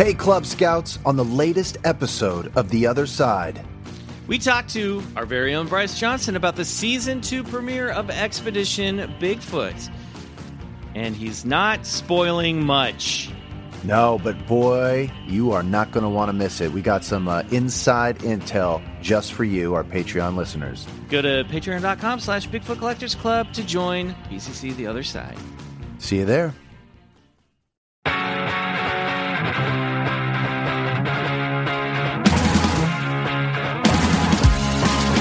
Hey, Club Scouts, on the latest episode of The Other Side. We talked to our very own Bryce Johnson about the season two premiere of Expedition Bigfoot. And he's not spoiling much. No, but boy, you are not going to want to miss it. We got some uh, inside intel just for you, our Patreon listeners. Go to patreon.com slash Bigfoot Collectors Club to join BCC The Other Side. See you there.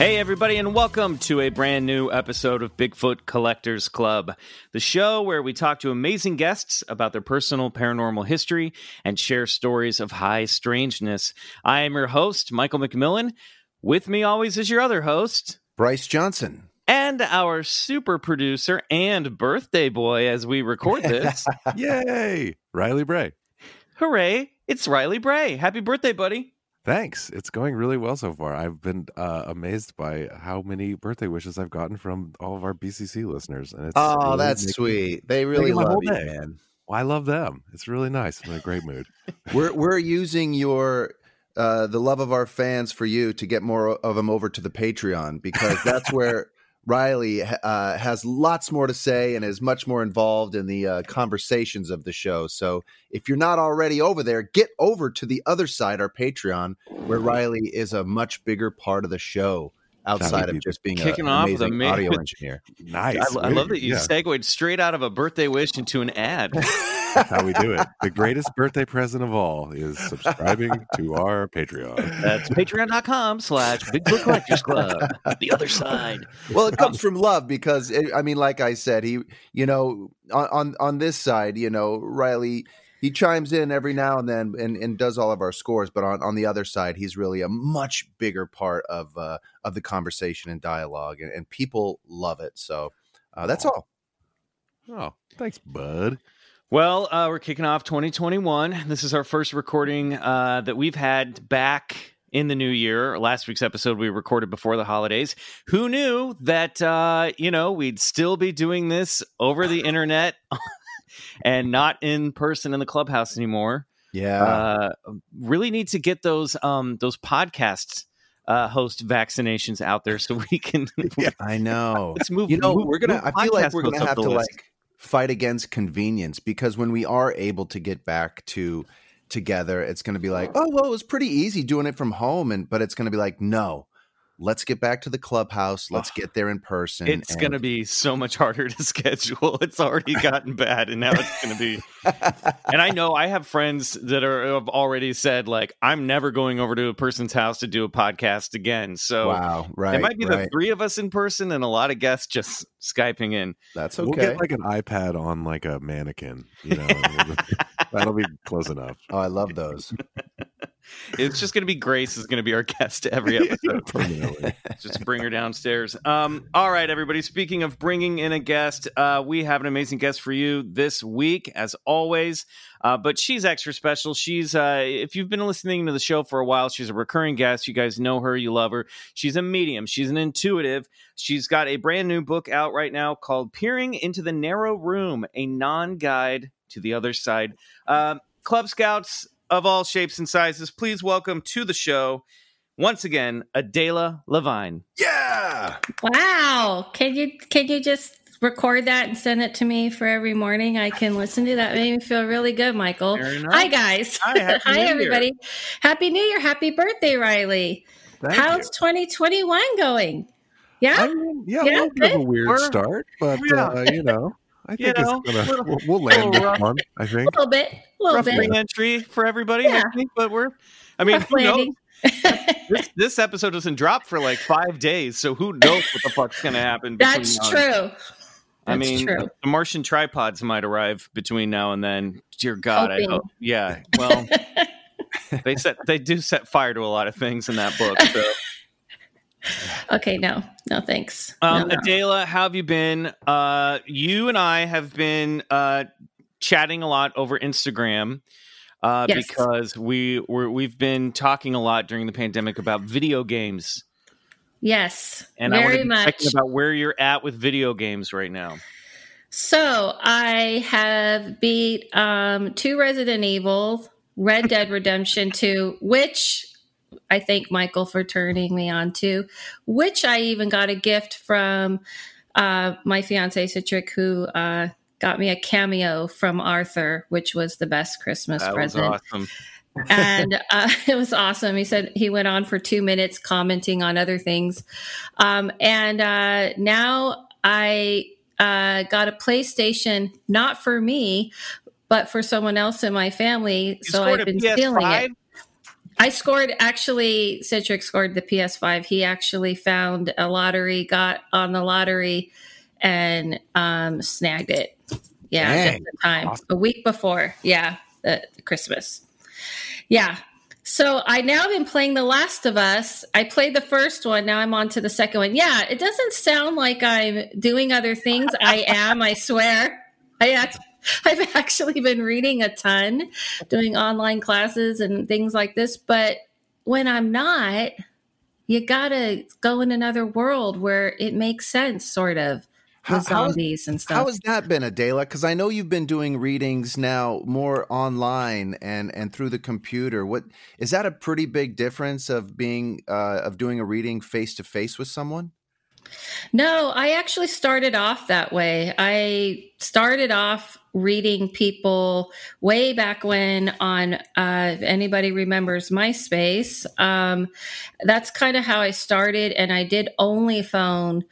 Hey, everybody, and welcome to a brand new episode of Bigfoot Collectors Club, the show where we talk to amazing guests about their personal paranormal history and share stories of high strangeness. I am your host, Michael McMillan. With me always is your other host, Bryce Johnson. and our super producer and birthday boy as we record this. Yay! Riley Bray. Hooray! It's Riley Bray. Happy birthday, buddy. Thanks. It's going really well so far. I've been uh, amazed by how many birthday wishes I've gotten from all of our BCC listeners. And it's Oh, really that's making- sweet. They really love you, day. man. Well, I love them. It's really nice. I'm in a great mood. We're we're using your uh, the love of our fans for you to get more of them over to the Patreon because that's where Riley uh, has lots more to say and is much more involved in the uh, conversations of the show. So if you're not already over there, get over to the other side, our Patreon, where Riley is a much bigger part of the show outside of just being a- kicking an off with amazing a audio engineer. Nice. I, I love that you Yeah, segued straight out of a birthday wish into an ad. that's how we do it. The greatest birthday present of all is subscribing to our Patreon. That's patreon.com slash Bigfoot Collectors Club. The other side. well it comes from love because it, i mean like i said he you know on, on on this side you know riley he chimes in every now and then and, and does all of our scores but on, on the other side he's really a much bigger part of uh of the conversation and dialogue and, and people love it so uh, that's all Oh, thanks, bud. Well, uh, we're kicking off 2021. This is our first recording uh, that we've had back in the new year. Last week's episode we recorded before the holidays. Who knew that, uh, you know, we'd still be doing this over the internet and not in person in the clubhouse anymore? yeah uh, really need to get those um those podcasts uh host vaccinations out there so we can i know let's move you know move- we're gonna i feel like we're gonna have to list. like fight against convenience because when we are able to get back to together it's gonna be like oh well it was pretty easy doing it from home and but it's gonna be like no let's get back to the clubhouse let's get there in person it's and- gonna be so much harder to schedule it's already gotten bad and now it's gonna be and i know i have friends that are have already said like i'm never going over to a person's house to do a podcast again so wow right it might be right. the three of us in person and a lot of guests just skyping in that's okay. We'll okay get like an iPad on like a mannequin. You know, that'll be close enough. oh i love those it's just gonna be grace is gonna be our guest every episode just bring her downstairs. Um, all right, everybody. Speaking of bringing in a guest, uh, we have an amazing guest for you this week, as always. Uh, but she's extra special. She's, uh, if you've been listening to the show for a while, she's a recurring guest. You guys know her, you love her. She's a medium. She's an intuitive. She's got a brand new book out right now called "Peering into the Narrow Room: A Non-Guide to the Other Side." Um, Club Scouts of all shapes and sizes, please welcome to the show once again Adela Lavine. yeah Wow. Can you can you just record that and send it to me for every morning? I can listen to that. Made me feel really good, Michael. Hi guys. Hi, Happy New Year. everybody. Happy New Year. Happy birthday, Riley. Thank How's you. 2021 going? Yeah? I mean, yeah, Yeah, a little bit of a weird We're- start, but Yeah. uh, you know, I You think know, it's gonna little- we'll, we'll land little this rough. one. I think. a little bit. A little Rough bit. re-entry for everybody, Yeah. I think, but we're. I mean, Rough who knows? This, this episode doesn't drop for like five days, so who knows what the fuck's going to happen? That's now and- true. I mean, true. the Martian tripods might arrive between now and then. Dear God, Hoping. I hope. Yeah, well, they set they do set fire to a lot of things in that book. So Okay, no, no, thanks. Um, no, no. Adela, how have you been? Uh, you and I have been uh, chatting a lot over Instagram uh, Yes. because we we're, we've been talking a lot during the pandemic about video games, Yes, and I want very to be much. checking about where you're at with video games right now. So I have beat um, two Resident Evil, Red Dead Redemption 2, which I thank Michael for turning me on to, which I even got a gift from uh, my fiance Citric, who uh, got me a cameo from Arthur, which was the best Christmas That was present awesome. and uh, it was awesome. He said he went on for two minutes commenting on other things, um, and uh, now I uh, got a PlayStation, not for me, but for someone else in my family. You so I've been stealing PS5? it. I scored actually. Citric scored the PS5. He actually found a lottery, got on the lottery, and um, snagged it. Yeah, Dang. just time. Awesome. A week before. Yeah, the, the Christmas. Yeah. So I now have been playing The Last of Us. I played the first one. Now I'm on to the second one. Yeah, it doesn't sound like I'm doing other things. I am. I swear. I act- I've actually been reading a ton, doing online classes and things like this. But when I'm not, you gotta go in another world where it makes sense, sort of. How- With how is- zombies and stuff. How has that been, Adela? Because I know you've been doing readings now more online and and through the computer. What is that a pretty big difference of being uh, of doing a reading face to face with someone? No, I actually started off that way. I started off reading people way back when on uh, if anybody remembers MySpace. Um, that's kind of how I started, and I did only phone.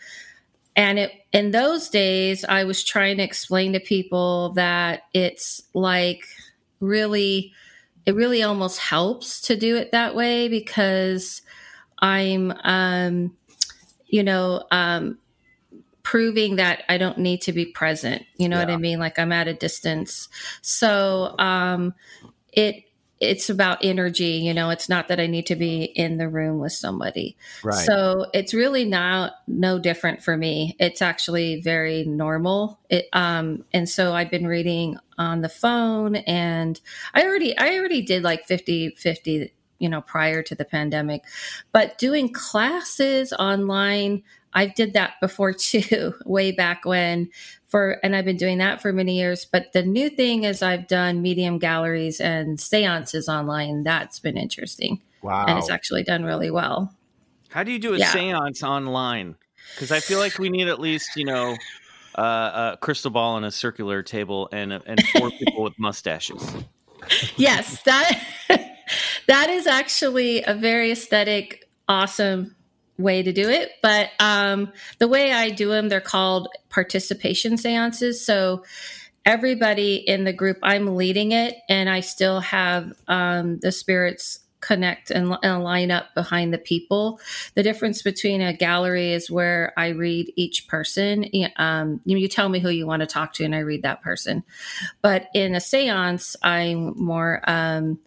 And it in those days, I was trying to explain to people that it's like really, it really almost helps to do it that way because I'm. Um, you know, um, proving that I don't need to be present. You know what I mean? Like I'm at a distance. So um, it it's about energy. You know, it's not that I need to be in the room with somebody. Right. So it's really not no different for me. It's actually very normal. It um and so I've been reading on the phone and I already I already did like 50 50 you know prior to the pandemic. But doing classes online I did that before too, way back when for and I've been doing that for many years. But the new thing is I've done medium galleries and seances online. That's been interesting. wow. And it's actually done really well. How do you do a Yeah. seance online? Because I feel like we need at least, you know, uh, a crystal ball and a circular table and and four people with mustaches. yes, that that is actually a very aesthetic, awesome way to do it. But um, the way I do them, they're called participation seances. So everybody in the group, I'm leading it, and I still have um, the spirits connect and, and line up behind the people. The difference between a gallery is where I read each person. Um, you, tell me who you want to talk to, and I read that person. But in a seance, I'm more um,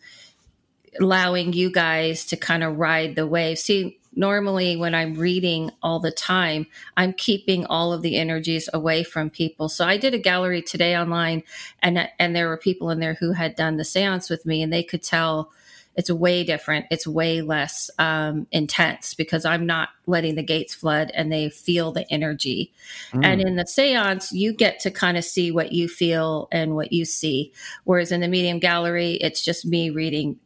allowing you guys to kind of ride the wave. See, normally when I'm reading all the time, I'm keeping all of the energies away from people. So I did a gallery today online, and and there were people in there who had done the seance with me, and they could tell it's way different. It's way less um, intense because I'm not letting the gates flood, and they feel the energy. And in the seance, you get to kind of see what you feel and what you see. Whereas in the medium gallery, it's just me reading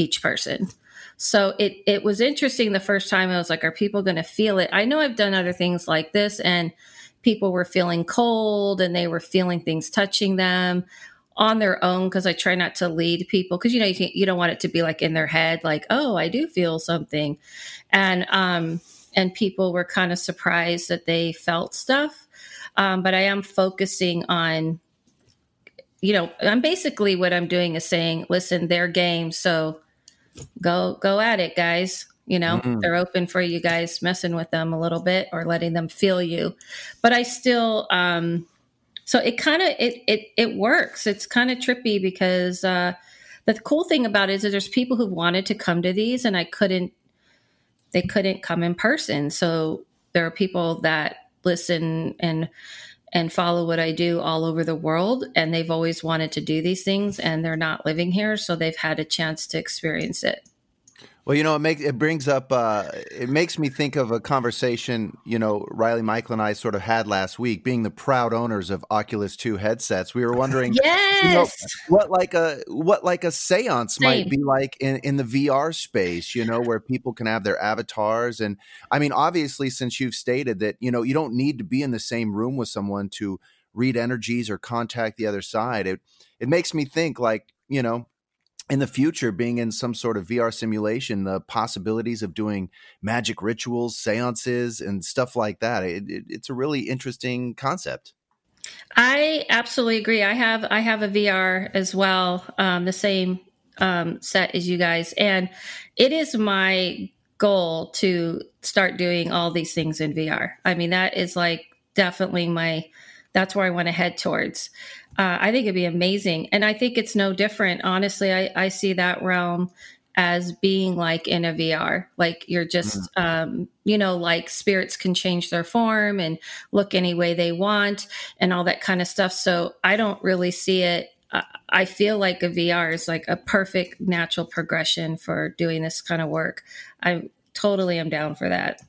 each person. So it it was interesting the first time. I was like, are people going to feel it? I know I've done other things like this, and people were feeling cold and they were feeling things touching them on their own because I try not to lead people because you know you, can, you don't want it to be like in their head like oh I do feel something and um and people were kind of surprised that they felt stuff um, but I am focusing on you know I'm basically what I'm doing is saying listen they're game so go go at it guys you know Mhm. they're open for you guys messing with them a little bit or letting them feel you but I still um so it kind of it, it it works it's kind of trippy because uh the cool thing about it is that there's people who wanted to come to these and i couldn't they couldn't come in person. So there are people that listen and and follow what I do all over the world and they've always wanted to do these things and they're not living here so they've had a chance to experience it. Well, you know, it makes it brings up uh, it makes me think of a conversation you know Riley Michael and I sort of had last week, being the proud owners of Oculus Two headsets. We were wondering, yes, you know, what like a what like a séance Same. might be like in in the VR space, you know, where people can have their avatars. And I mean, obviously, since you've stated that you know you don't need to be in the same room with someone to read energies or contact the other side, it it makes me think like you know in the future being in some sort of VR simulation, the possibilities of doing magic rituals, seances, and stuff like that. It, it, it's a really interesting concept. I absolutely agree. I have I have a VR as well, um, the same um, set as you guys, and it is my goal to start doing all these things in VR. I mean, that is like definitely my that's where I want to head towards uh, I think it'd be amazing. And I think it's no different. Honestly, I, I see that realm as being like in a VR. Like you're just, mm. um, you know, like spirits can change their form and look any way they want and all that kind of stuff. So I don't really see it. I feel like a VR is like a perfect natural progression for doing this kind of work. I totally am down for that.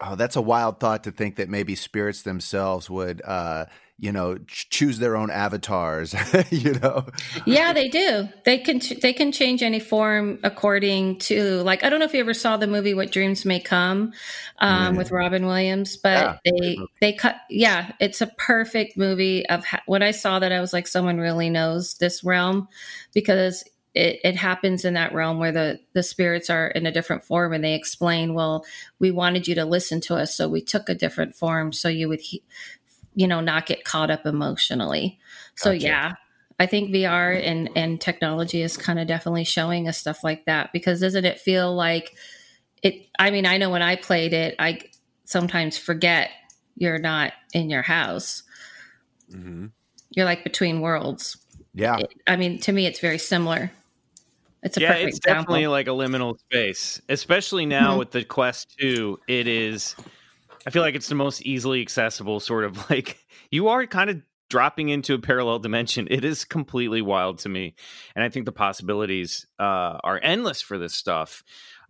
Oh, that's a wild thought to think that maybe spirits themselves would uh, you know choose their own avatars you know yeah they do they can they can change any form according to like i don't know if you ever saw the movie what dreams may come um, mm. with robin williams but yeah. they they cut yeah it's a perfect movie of ha- when i saw that i was like someone really knows this realm because it, it, happens in that realm where the the spirits are in a different form and they explain well we wanted you to listen to us so we took a different form so you would he- you know, not get caught up emotionally. So gotcha. yeah, I think VR and and technology is kind of definitely showing us stuff like that because doesn't it feel like it I mean, I know when I played it, I sometimes forget you're not in your house. Mm-hmm. You're like between worlds. Yeah. It, I mean, to me, it's very similar. It's a yeah, it's example. definitely like a liminal space, especially now mm-hmm. with the Quest 2. It is I feel like it's the most easily accessible sort of like you are kind of dropping into a parallel dimension. It is completely wild to me, and I think the possibilities uh, are endless for this stuff.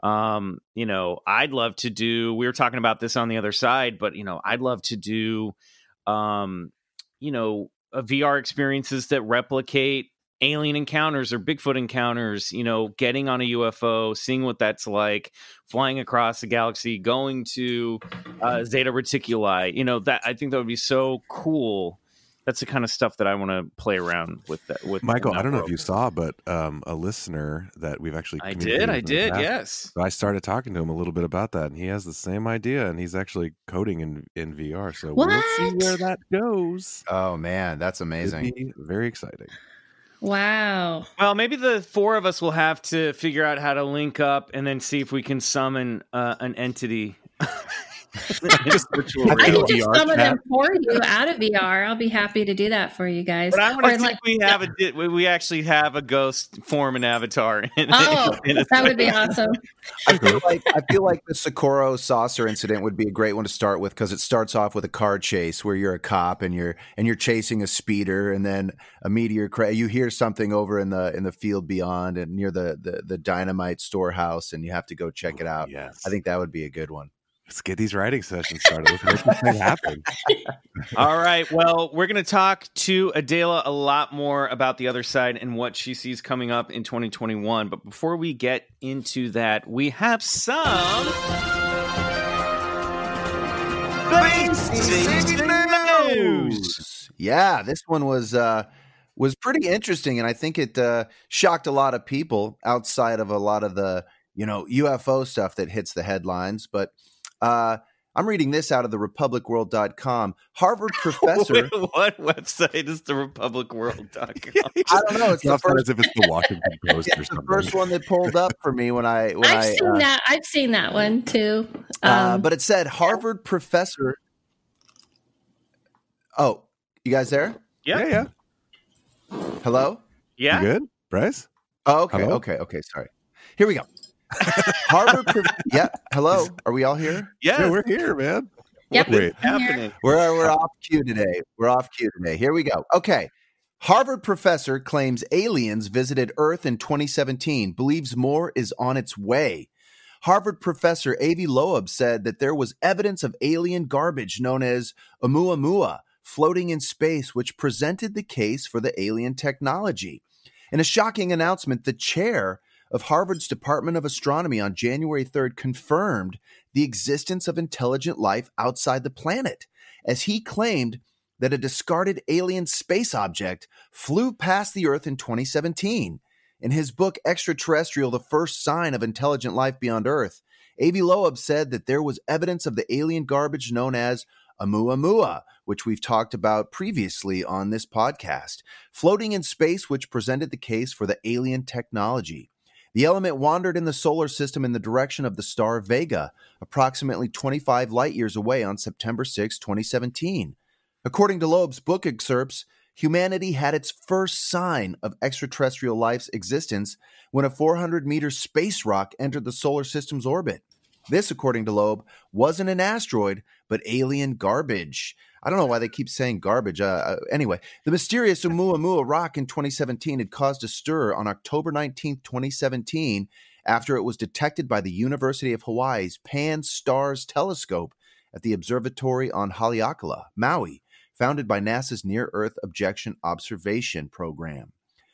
Um, you know, I'd love to do. We were talking about this on the other side, but you know, I'd love to do, um, you know, VR experiences that replicate alien encounters or Bigfoot encounters, you know, getting on a UFO, seeing what that's like, flying across the galaxy, going to uh, Zeta Reticuli, you know, that I think that would be so cool. That's the kind of stuff that I want to play around with. That, with Michael, I don't know if you saw, but um, a listener that we've actually I did, I did, past, yes. So I started talking to him a little bit about that, and he has the same idea, and he's actually coding in in VR. So what? we'll see where that goes. Oh man, that's amazing! very exciting. Wow. Well, maybe the four of us will have to figure out how to link up and then see if we can summon uh, an entity just virtual I can just some of them for you out of VR. I'll be happy to do that for you guys. But I want to see if we have a we actually have a ghost form an avatar. In, oh, in that would be awesome. I feel like I feel like the Socorro saucer incident would be a great one to start with because it starts off with a car chase where you're a cop and you're and you're chasing a speeder and then a meteor cra- you hear something over in the in the field beyond and near the the, the dynamite storehouse and you have to go check it out. Yes. I think that would be a good one. Let's get these writing sessions started. Let's make this thing happen. All right. Well, we're going to talk to Adela a lot more about the other side and what she sees coming up in 2021. But before we get into that, we have some news. Yeah, this one was uh, was pretty interesting, and I think it uh, shocked a lot of people outside of a lot of the you know UFO stuff that hits the headlines, but uh, I'm reading this out of the republicworld.com. Harvard professor. Wait, what website is the republicworld.com? I don't know. It's, the first, as if it's the Washington Post it's or something. the first one that pulled up for me when I when I've I, seen uh, that. I've seen that one too. Uh, um, uh, but it said Harvard professor. Oh, you guys there? Yeah, yeah. yeah. Hello. Yeah. You good, Bryce? Oh, okay, Hello? okay, okay. Sorry. Here we go. Harvard. Pro- yeah. Hello. Are we all here? Yes. Yeah, we're here, man. Yep. Wait, happening. We're we're off cue today. We're off cue today. Here we go. Okay. Harvard professor claims aliens visited Earth in 2017. Believes more is on its way. Harvard professor Avi Loeb said that there was evidence of alien garbage known as Oumuamua floating in space, which presented the case for the alien technology. In a shocking announcement, the chair of Harvard's Department of Astronomy on January 3rd confirmed the existence of intelligent life outside the planet, as he claimed that a discarded alien space object flew past the Earth in 2017. In his book Extraterrestrial, The First Sign of Intelligent Life Beyond Earth, Avi Loeb said that there was evidence of the alien garbage known as Oumuamua, which we've talked about previously on this podcast, floating in space, which presented the case for the alien technology. The element wandered in the solar system in the direction of the star Vega, approximately 25 light years away on September 6, 2017. According to Loeb's book excerpts, humanity had its first sign of extraterrestrial life's existence when a 400 meter space rock entered the solar system's orbit. This, according to Loeb, wasn't an asteroid, but alien garbage. I don't know why they keep saying garbage. Uh, uh, anyway, the mysterious Oumuamua rock in 2017 had caused a stir on October 19, 2017, after it was detected by the University of Hawaii's Pan-STARRS Telescope at the observatory on Haleakala, Maui, founded by NASA's Near Earth Objection Observation Program.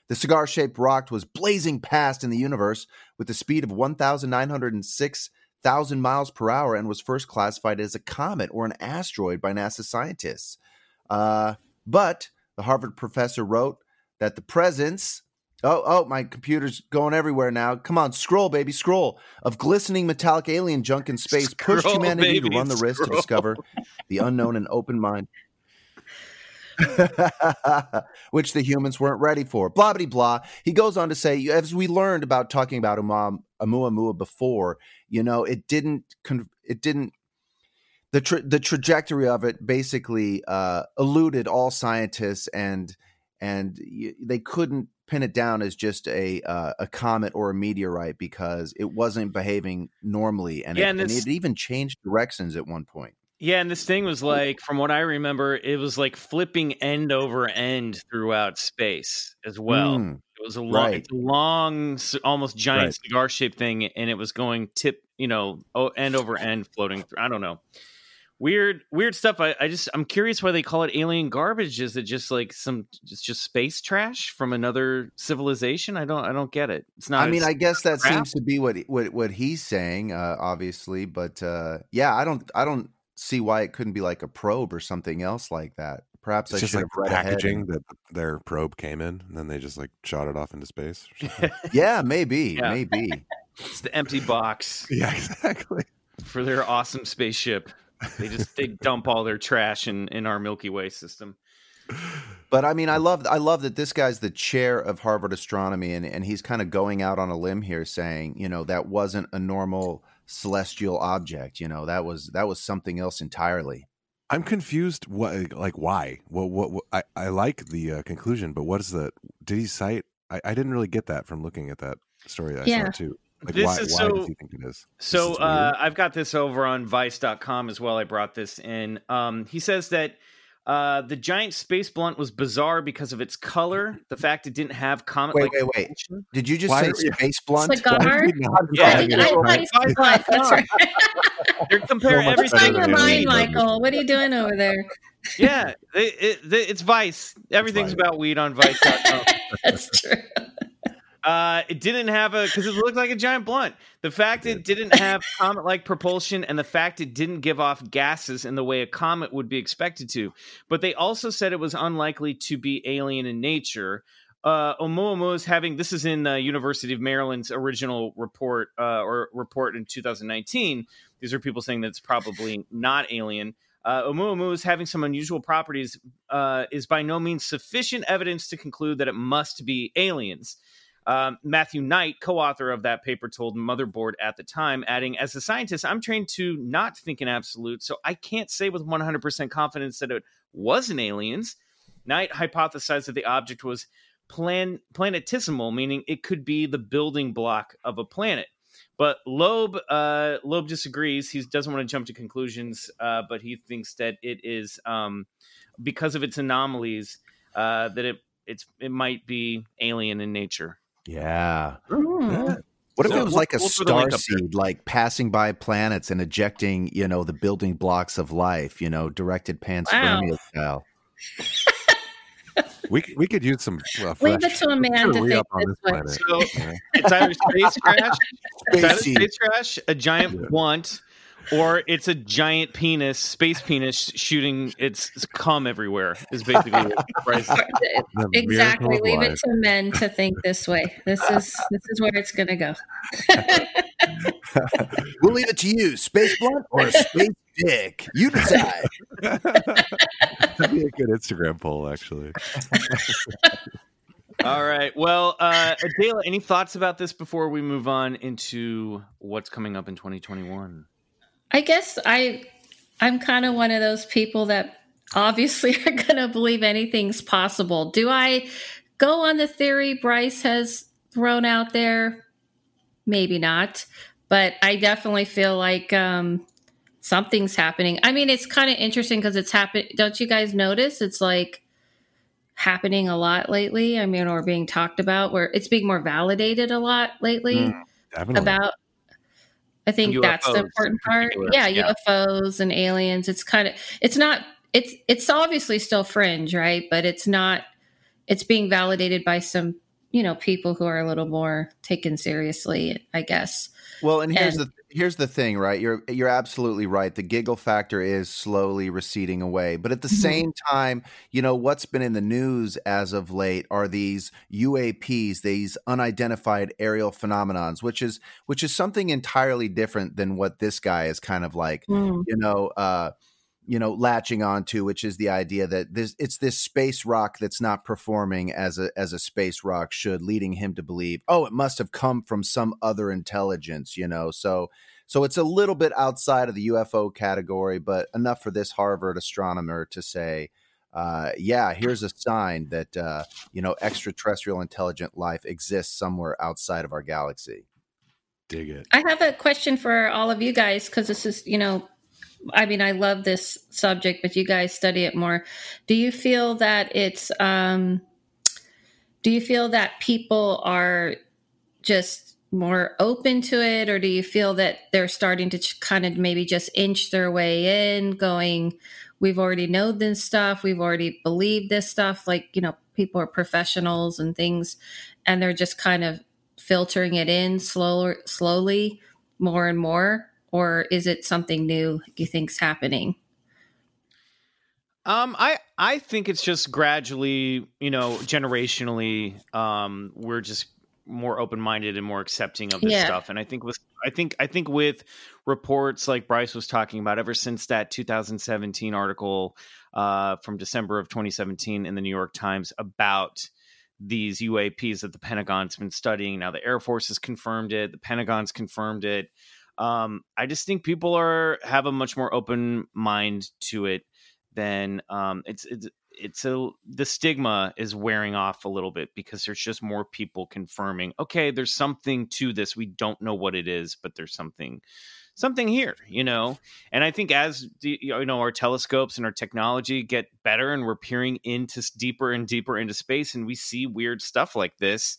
The cigar shaped rock was blazing past in the universe with a speed of 1,906,000 miles per hour and was first classified as a comet or an asteroid by NASA scientists. Uh, but the Harvard professor wrote that the presence. Oh, oh, my computer's going everywhere now. Come on, scroll, baby, scroll. Of glistening metallic alien junk in space pushed humanity baby, to run the risk to discover the unknown and open mind. which the humans weren't ready for. Blah blah blah. He goes on to say, as we learned about talking about Umam, Amuamua before, you know, it didn't, it didn't. The tra- the trajectory of it basically uh, eluded all scientists, and and y- they couldn't pin it down as just a uh, a comet or a meteorite because it wasn't behaving normally, and, Yeah, it, and and it even changed directions at one point. Yeah, and this thing was like, from what I remember, it was like flipping end over end throughout space as well. Mm, It was a long, right. it's a long, almost giant Right. cigar shaped thing, and it was going tip, you know, end over end, floating through. I don't know. Weird, weird stuff. I, I just, I'm curious why they call it alien garbage. Is it just like some, just just space trash from another civilization? I don't, I don't get it. It's not. I mean, I guess that crap. seems to be what what what he's saying, uh, obviously. But uh, yeah, I don't I don't see why it couldn't be like a probe or something else like that. Perhaps it's I just should like have read packaging and- that their probe came in, and then they just like shot it off into space. Yeah, maybe, Yeah. maybe. it's the empty box yeah, exactly. for their awesome spaceship. They just they dump all their trash in in our Milky Way system. But I mean, I love I love that this guy's the chair of Harvard astronomy, and and he's kind of going out on a limb here, saying, you know, that wasn't a normal celestial object. You know, that was that was something else entirely. I'm confused. What like why? What what, what I I like the uh, conclusion, but what is the? Did he cite? I, I didn't really get that from looking at that story that I saw too. Like This why is why so- does he think it is? This So is uh. I've got this over on Vice.com as well. I brought this in. Um, he says that uh, the giant space blunt was bizarre because of its color, the fact it didn't have comet Wait, wait, wait. Did you just Why say space blunt? Cigar? Why did he not Yeah, I flag think it I as thought right? he said blunt. That's right. They're comparing So What's everything. on your mind, Michael? What are you doing over there? Yeah, it, it, it's Vice. Everything's Vice. about weed on Vice.com. That's true. Uh, it didn't have a because it looked like a giant blunt. The fact it didn't have comet-like propulsion, and the fact it didn't give off gases in the way a comet would be expected to. But they also said it was unlikely to be alien in nature. Uh, Oumuamua is having this is in the University of Maryland's original report uh, or report in 2019. These are people saying that it's probably not alien. Uh, Oumuamua is having some unusual properties. Uh, is by no means sufficient evidence to conclude that it must be aliens. Um, Matthew Knight, co author of that paper, told Motherboard at the time, adding, As a scientist, I'm trained to not think in absolute, so I can't say with 100% confidence that it was an aliens. Knight hypothesized that the object was plan- planetesimal, meaning it could be the building block of a planet. But Loeb, uh, Loeb disagrees. He doesn't want to jump to conclusions, uh, but he thinks that it is um, because of its anomalies uh, that it it's it might be alien in nature. Yeah. Mm. What if So it was we'll- like a we'll put a link star seed, like passing by planets and ejecting, you know, the building blocks of life, you know, directed panspermia style? We we could use some. Uh, Leave fresh- it to a man to think this this way. So it's either space crash, it's space crash, a giant Yeah. blunt, or it's a giant penis, space penis shooting its cum everywhere. Is basically what The Exactly. miracle of Leave it to men to think this way. This is this is where it's gonna go. We'll leave it to you, space blunt or space dick. You decide. That'd be a good Instagram poll, actually. All right. Well, uh, Adela, any thoughts about this before we move on into what's coming up in 2021? I guess I I'm kind of one of those people that obviously are going to believe anything's possible. Do I go on the theory Bryce has thrown out there? Maybe not, but I definitely feel like um, something's happening. I mean, it's kind of interesting because it's happening. Don't you guys notice? It's like happening a lot lately. I mean, or being talked about where it's being more validated a lot lately Mm, about I think that's the important part. Yeah, yeah. UFOs and aliens. It's kind of it's not it's it's obviously still fringe, right? But it's not it's being validated by some, you know, people who are a little more taken seriously, I guess. Well, and here's And- the here's the thing, right? You're you're absolutely right. The giggle factor is slowly receding away, but at the Mhm. same time, you know what's been in the news as of late are these UAPs, these unidentified aerial phenomenons, which is which is something entirely different than what this guy is kind of like, Mm. you know, uh you know latching onto which is the idea that this it's this space rock that's not performing as a as a space rock should leading him to believe oh it must have come from some other intelligence you know so so it's a little bit outside of the UFO category but enough for this Harvard astronomer to say uh, yeah here's a sign that uh, you know extraterrestrial intelligent life exists somewhere outside of our galaxy Dig it. I have a question for all of you guys because this is, you know, I mean, I love this subject, but you guys study it more. Do you feel that it's, um, do you feel that people are just more open to it, or do you feel that they're starting to kind of maybe just inch their way in, going, we've already known this stuff, we've already believed this stuff, like, you know, people are professionals and things, and they're just kind of filtering it in slower, slowly, more and more, or is it something new you think's happening? Um, I I think it's just gradually, you know, generationally, um, we're just more open minded and more accepting of this Yeah. stuff. And I think with I think I think with reports like Bryce was talking about, ever since that 2017 article uh, from December of 2017 in the New York Times about these UAPs that the Pentagon's been studying. Now the Air Force has confirmed it, the Pentagon's confirmed it. Um, I just think people are have a much more open mind to it than um, it's it's it's a the stigma is wearing off a little bit because there's just more people confirming okay there's something to this. We don't know what it is but there's something something here you know? And i think as the, you know our telescopes and our technology get better and we're peering into deeper and deeper into space and we see weird stuff like this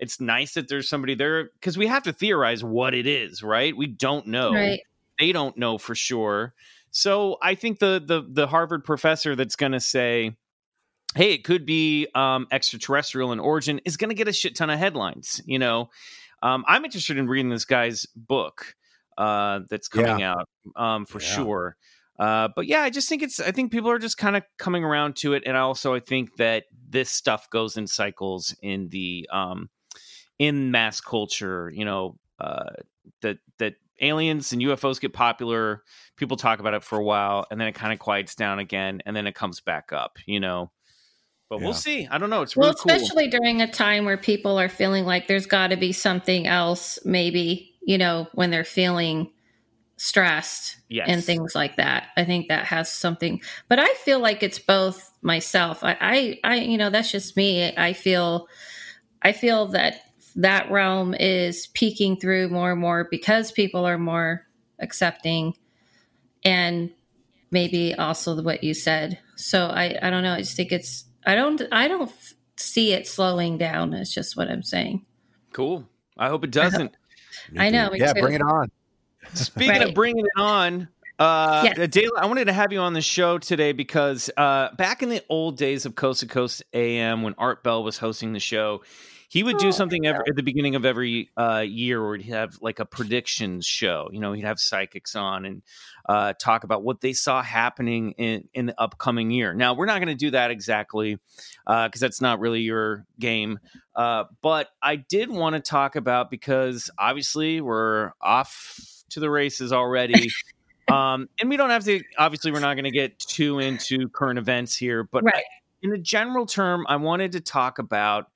it's nice that there's somebody there because we have to theorize what it is right we don't know Right. they don't know for sure. So I think the the the Harvard professor that's going to say, "Hey, it could be um, extraterrestrial in origin," is going to get a shit ton of headlines. You know, um, I'm interested in reading this guy's book uh, that's coming out um, for Yeah. sure. Uh, but yeah, I just think it's. I think people are just kind of coming around to it, and also I think that this stuff goes in cycles in the um, in mass culture. You know, uh, that that aliens and UFOs get popular, people talk about it for a while, and then it kind of quiets down again, and then it comes back up. You know, but Yeah. we'll see. I don't know. It's Well, really cool. especially during a time where people are feeling like there's got to be something else, maybe, you know, when they're feeling stressed Yes. and things like that. I think that has something, but I feel like it's both myself. I, I, I, you know, that's just me. I feel, I feel that that realm is peeking through more and more because people are more accepting and maybe also what you said. So I, I don't know. I just think it's, I don't, I don't see it slowing down. It's just what I'm saying. Cool. I hope it doesn't. I know. Yeah, bring it on. Speaking Right. of bringing it on, uh, Yes. Dayla, I wanted to have you on the show today because uh, back in the old days of Coast to Coast AM, when Art Bell was hosting the show, he would do Oh, something every, at the beginning of every uh, year where he'd have like a predictions show. You know, he'd have psychics on and uh, talk about what they saw happening in, in the upcoming year. Now, we're not going to do that exactly because that's not really your game. Uh, but I did want to talk about because obviously we're off to the races already. um, and we don't have to, obviously, we're not going to get too into current events here. But Right. in a general term, I wanted to talk about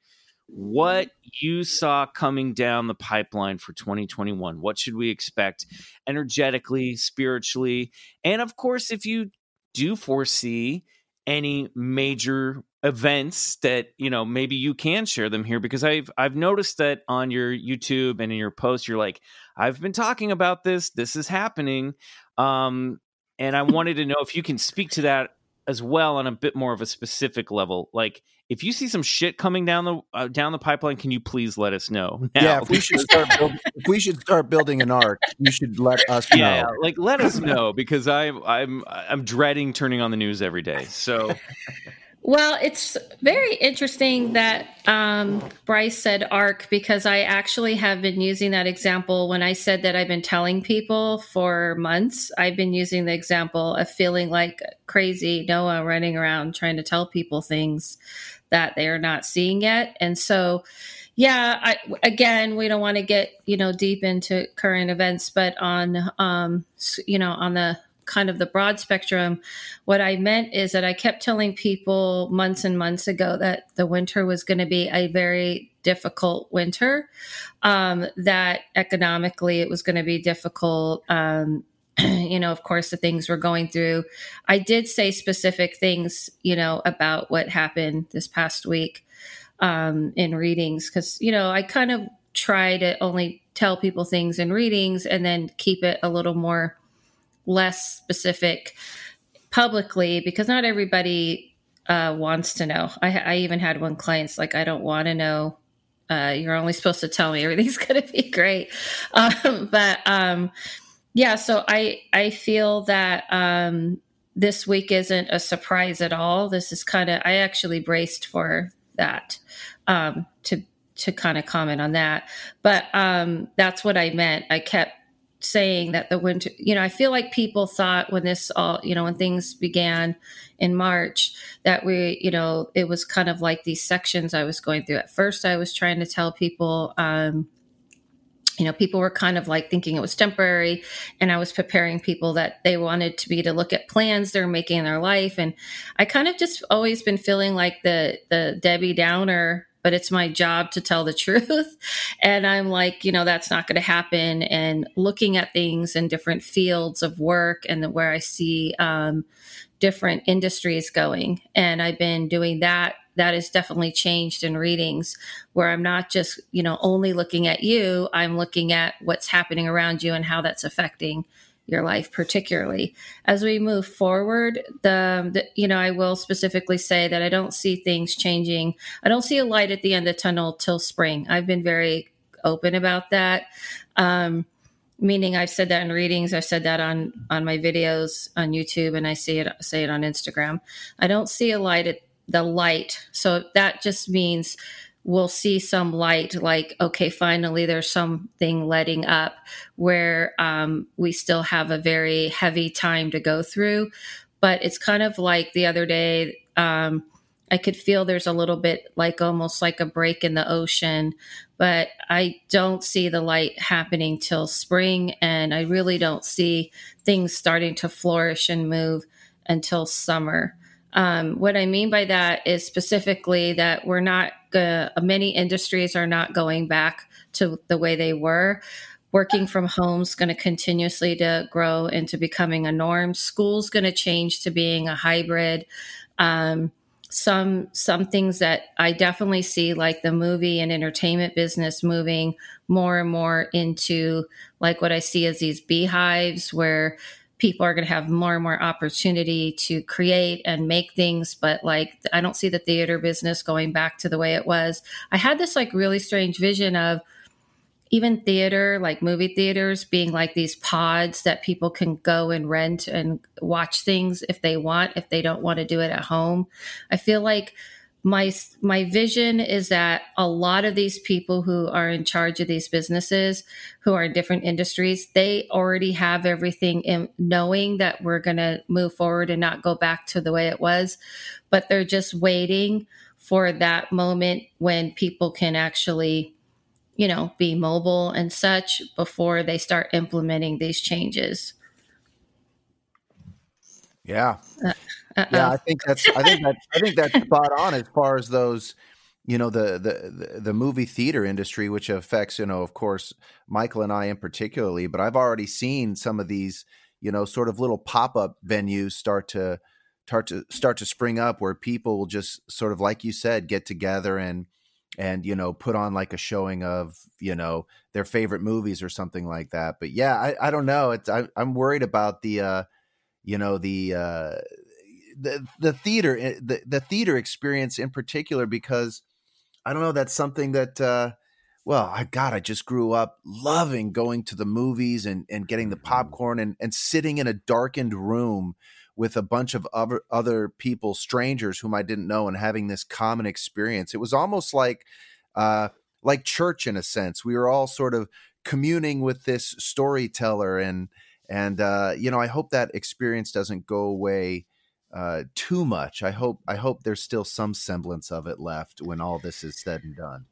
what you saw coming down the pipeline for 2021. What should we expect energetically, spiritually? And of course, if you do foresee any major events that you know maybe you can share them here because i've i've noticed that on your youtube and in your posts you're like i've been talking about this this is happening um and i wanted to know if you can speak to that as well on a bit more of a specific level like if you see some shit coming down the uh, down the pipeline can you please let us know now? Yeah, if we should start build, if we should start building an arc, you should let us know. yeah like let us know because i'm i'm i'm dreading turning on the news every day so Well, it's very interesting that um, Bryce said arc because I actually have been using that example when I said that I've been telling people for months. I've been using the example of feeling like crazy Noah running around trying to tell people things that they are not seeing yet. And so, yeah, I, again, we don't want to get you know deep into current events, but on um, you know on the kind of the broad spectrum, what I meant is that I kept telling people months and months ago that the winter was going to be a very difficult winter, um, that economically it was going to be difficult. Um, you know, of course, the things we're going through. I did say specific things, you know, about what happened this past week um, in readings because, you know, I kind of try to only tell people things in readings and then keep it a little more less specific publicly because not everybody uh, wants to know. I, I even had one client's like, I don't want to know. Uh, you're only supposed to tell me everything's going to be great. Um, but um, yeah, so I I feel that um, this week isn't a surprise at all. This is kind of I actually braced for that um, to to kind of comment on that. But um, that's what I meant. I kept saying that the winter, you know, I feel like people thought when this all, you know, when things began in March that we, you know, it was kind of like these sections I was going through. At first, I was trying to tell people, um, you know, people were kind of like thinking it was temporary, and I was preparing people that they wanted to be to look at plans they're making in their life, and I kind of just always been feeling like the the Debbie Downer but it's my job to tell the truth. And I'm like, you know, that's not going to happen. And looking at things in different fields of work and where I see um, different industries going. And I've been doing that. That has definitely changed in readings where I'm not just, you know, only looking at you, I'm looking at what's happening around you and how that's affecting your life particularly. As we move forward the, the, you know i will specifically say that i don't see things changing. I don't see a light at the end of the tunnel till spring. I've been very open about that. Um, meaning i've said that in readings i've said that on on my videos on youtube and i see it say it on instagram. I don't see a light at the light. So that just means we'll see some light like okay finally there's something letting up where um, we still have a very heavy time to go through. But it's kind of like the other day um, i could feel there's a little bit like almost like a break in the ocean but i don't see the light happening till spring and i really don't see things starting to flourish and move until summer um, what I mean by that is specifically that we're not, uh, many industries are not going back to the way they were. Working from home is going to continuously to grow into becoming a norm. School's going to change to being a hybrid. Um, some some things that I definitely see like the movie and entertainment business moving more and more into like what I see as these beehives where people are going to have more and more opportunity to create and make things but like I don't see the theater business going back to the way it was. I had this like really strange vision of even theater, like movie theaters, being like these pods that people can go and rent and watch things if they want, if they don't want to do it at home. I feel like my my vision is that a lot of these people who are in charge of these businesses who are in different industries they already have everything in knowing that we're going to move forward and not go back to the way it was but they're just waiting for that moment when people can actually you know, be mobile and such before they start implementing these changes. Yeah. Uh, yeah, I think that's I think that I think that's spot on as far as those you know the, the the movie theater industry which affects you know of course Michael and I in particularly but I've already seen some of these you know sort of little pop-up venues start to start to start to spring up where people will just sort of like you said get together and and you know put on like a showing of you know their favorite movies or something like that. But yeah i, I don't know. It's I, i'm worried about the uh you know the uh the the theater eh, the, the theater experience in particular because i don't know that's something that uh well i god i just grew up loving going to the movies and and getting the mm-hmm. popcorn and and sitting in a darkened room with a bunch of other other people, strangers whom I didn't know, and having this common experience. It was almost like uh, like church in a sense. We were all sort of communing with this storyteller, and and uh, you know, I hope that experience doesn't go away. Uh, too much. I hope. I hope there's still some semblance of it left when all this is said and done.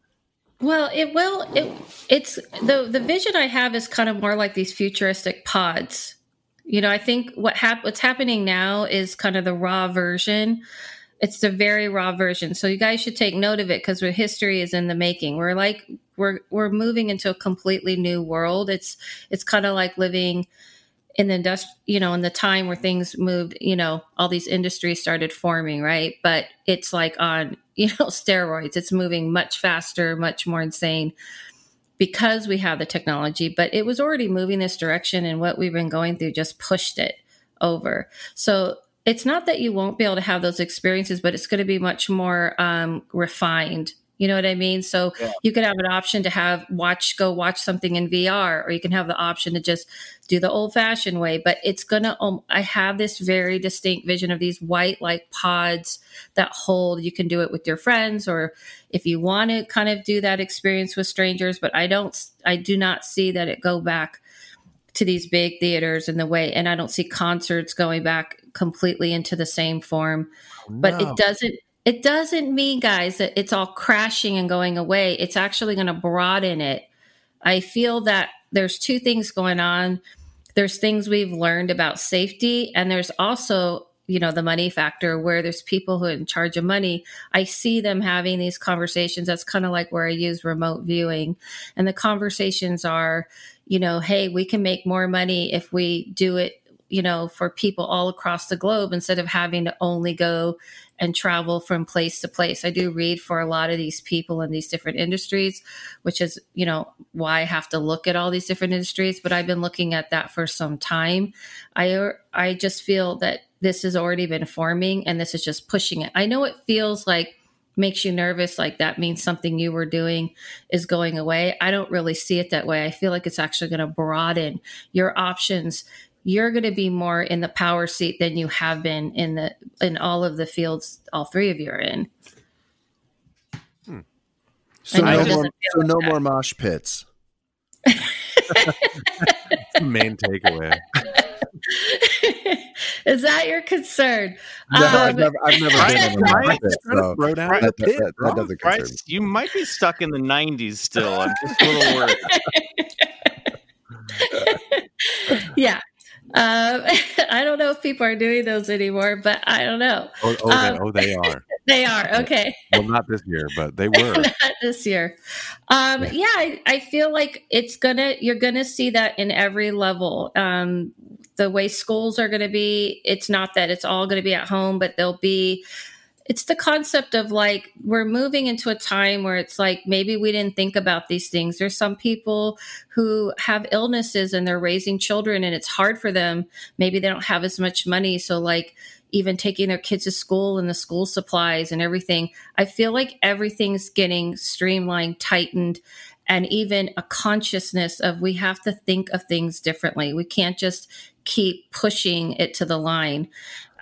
Well, it will. It, it's the the vision I have is kind of more like these futuristic pods you know, I think what hap- what's happening now is kind of the raw version. It's the very raw version. So you guys should take note of it because history is in the making. We're like we're we're moving into a completely new world. It's it's kind of like living in the industri- you know, in the time where things moved, you know, all these industries started forming, right? But it's like on, you know, steroids. It's moving much faster, much more insane because we have the technology, but it was already moving this direction and what we've been going through just pushed it over. So it's not that you won't be able to have those experiences, but it's going to be much more um, refined you know what I mean? So yeah. you could have an option to have watch, go watch something in VR, or you can have the option to just do the old fashioned way. But it's to, um, I have this very distinct vision of these white like pods that hold. You can do it with your friends, or if you want to kind of do that experience with strangers. But I don't, I do not see that it go back to these big theaters in the way, and I don't see concerts going back completely into the same form. No. But it doesn't it doesn't mean, guys, that it's all crashing and going away. It's actually going to broaden it. I feel that there's two things going on. There's things we've learned about safety, and there's also, you know, the money factor where there's people who are in charge of money. I see them having these conversations. That's kind of like where I use remote viewing. And the conversations are, you know, hey, we can make more money if we do it you know, for people all across the globe instead of having to only go and travel from place to place. I do read for a lot of these people in these different industries, which is, you know, why I have to look at all these different industries, but I've been looking at that for some time. I I just feel that this has already been forming and this is just pushing it. I know it feels like makes you nervous like that means something you were doing is going away. I don't really see it that way. I feel like it's actually going to broaden your options you're going to be more in the power seat than you have been in the in all of the fields all three of you are in. Hmm. So, no more, so no more mosh pits. main takeaway. Is that your concern? No, um, I've never, I've never been in a mosh pit. So that, that, that, that, doesn't concern me. You might be stuck in the 90s still. I'm just a little worried. yeah. Um, I don't know if people are doing those anymore, but I don't know. Oh, oh, um, they, oh they, are. they are. Okay. Well, not this year, but they were. not this year. Um, yeah, I, I, feel like it's gonna. You're gonna see that in every level. Um, the way schools are going to be, it's not that it's all going to be at home, but there'll be it's the concept of like we're moving into a time where it's like maybe we didn't think about these things. There's some people who have illnesses and they're raising children and it's hard for them. Maybe they don't have as much money. So, like, even taking their kids to school and the school supplies and everything. I feel like everything's getting streamlined, tightened, and even a consciousness of we have to think of things differently. We can't just keep pushing it to the line.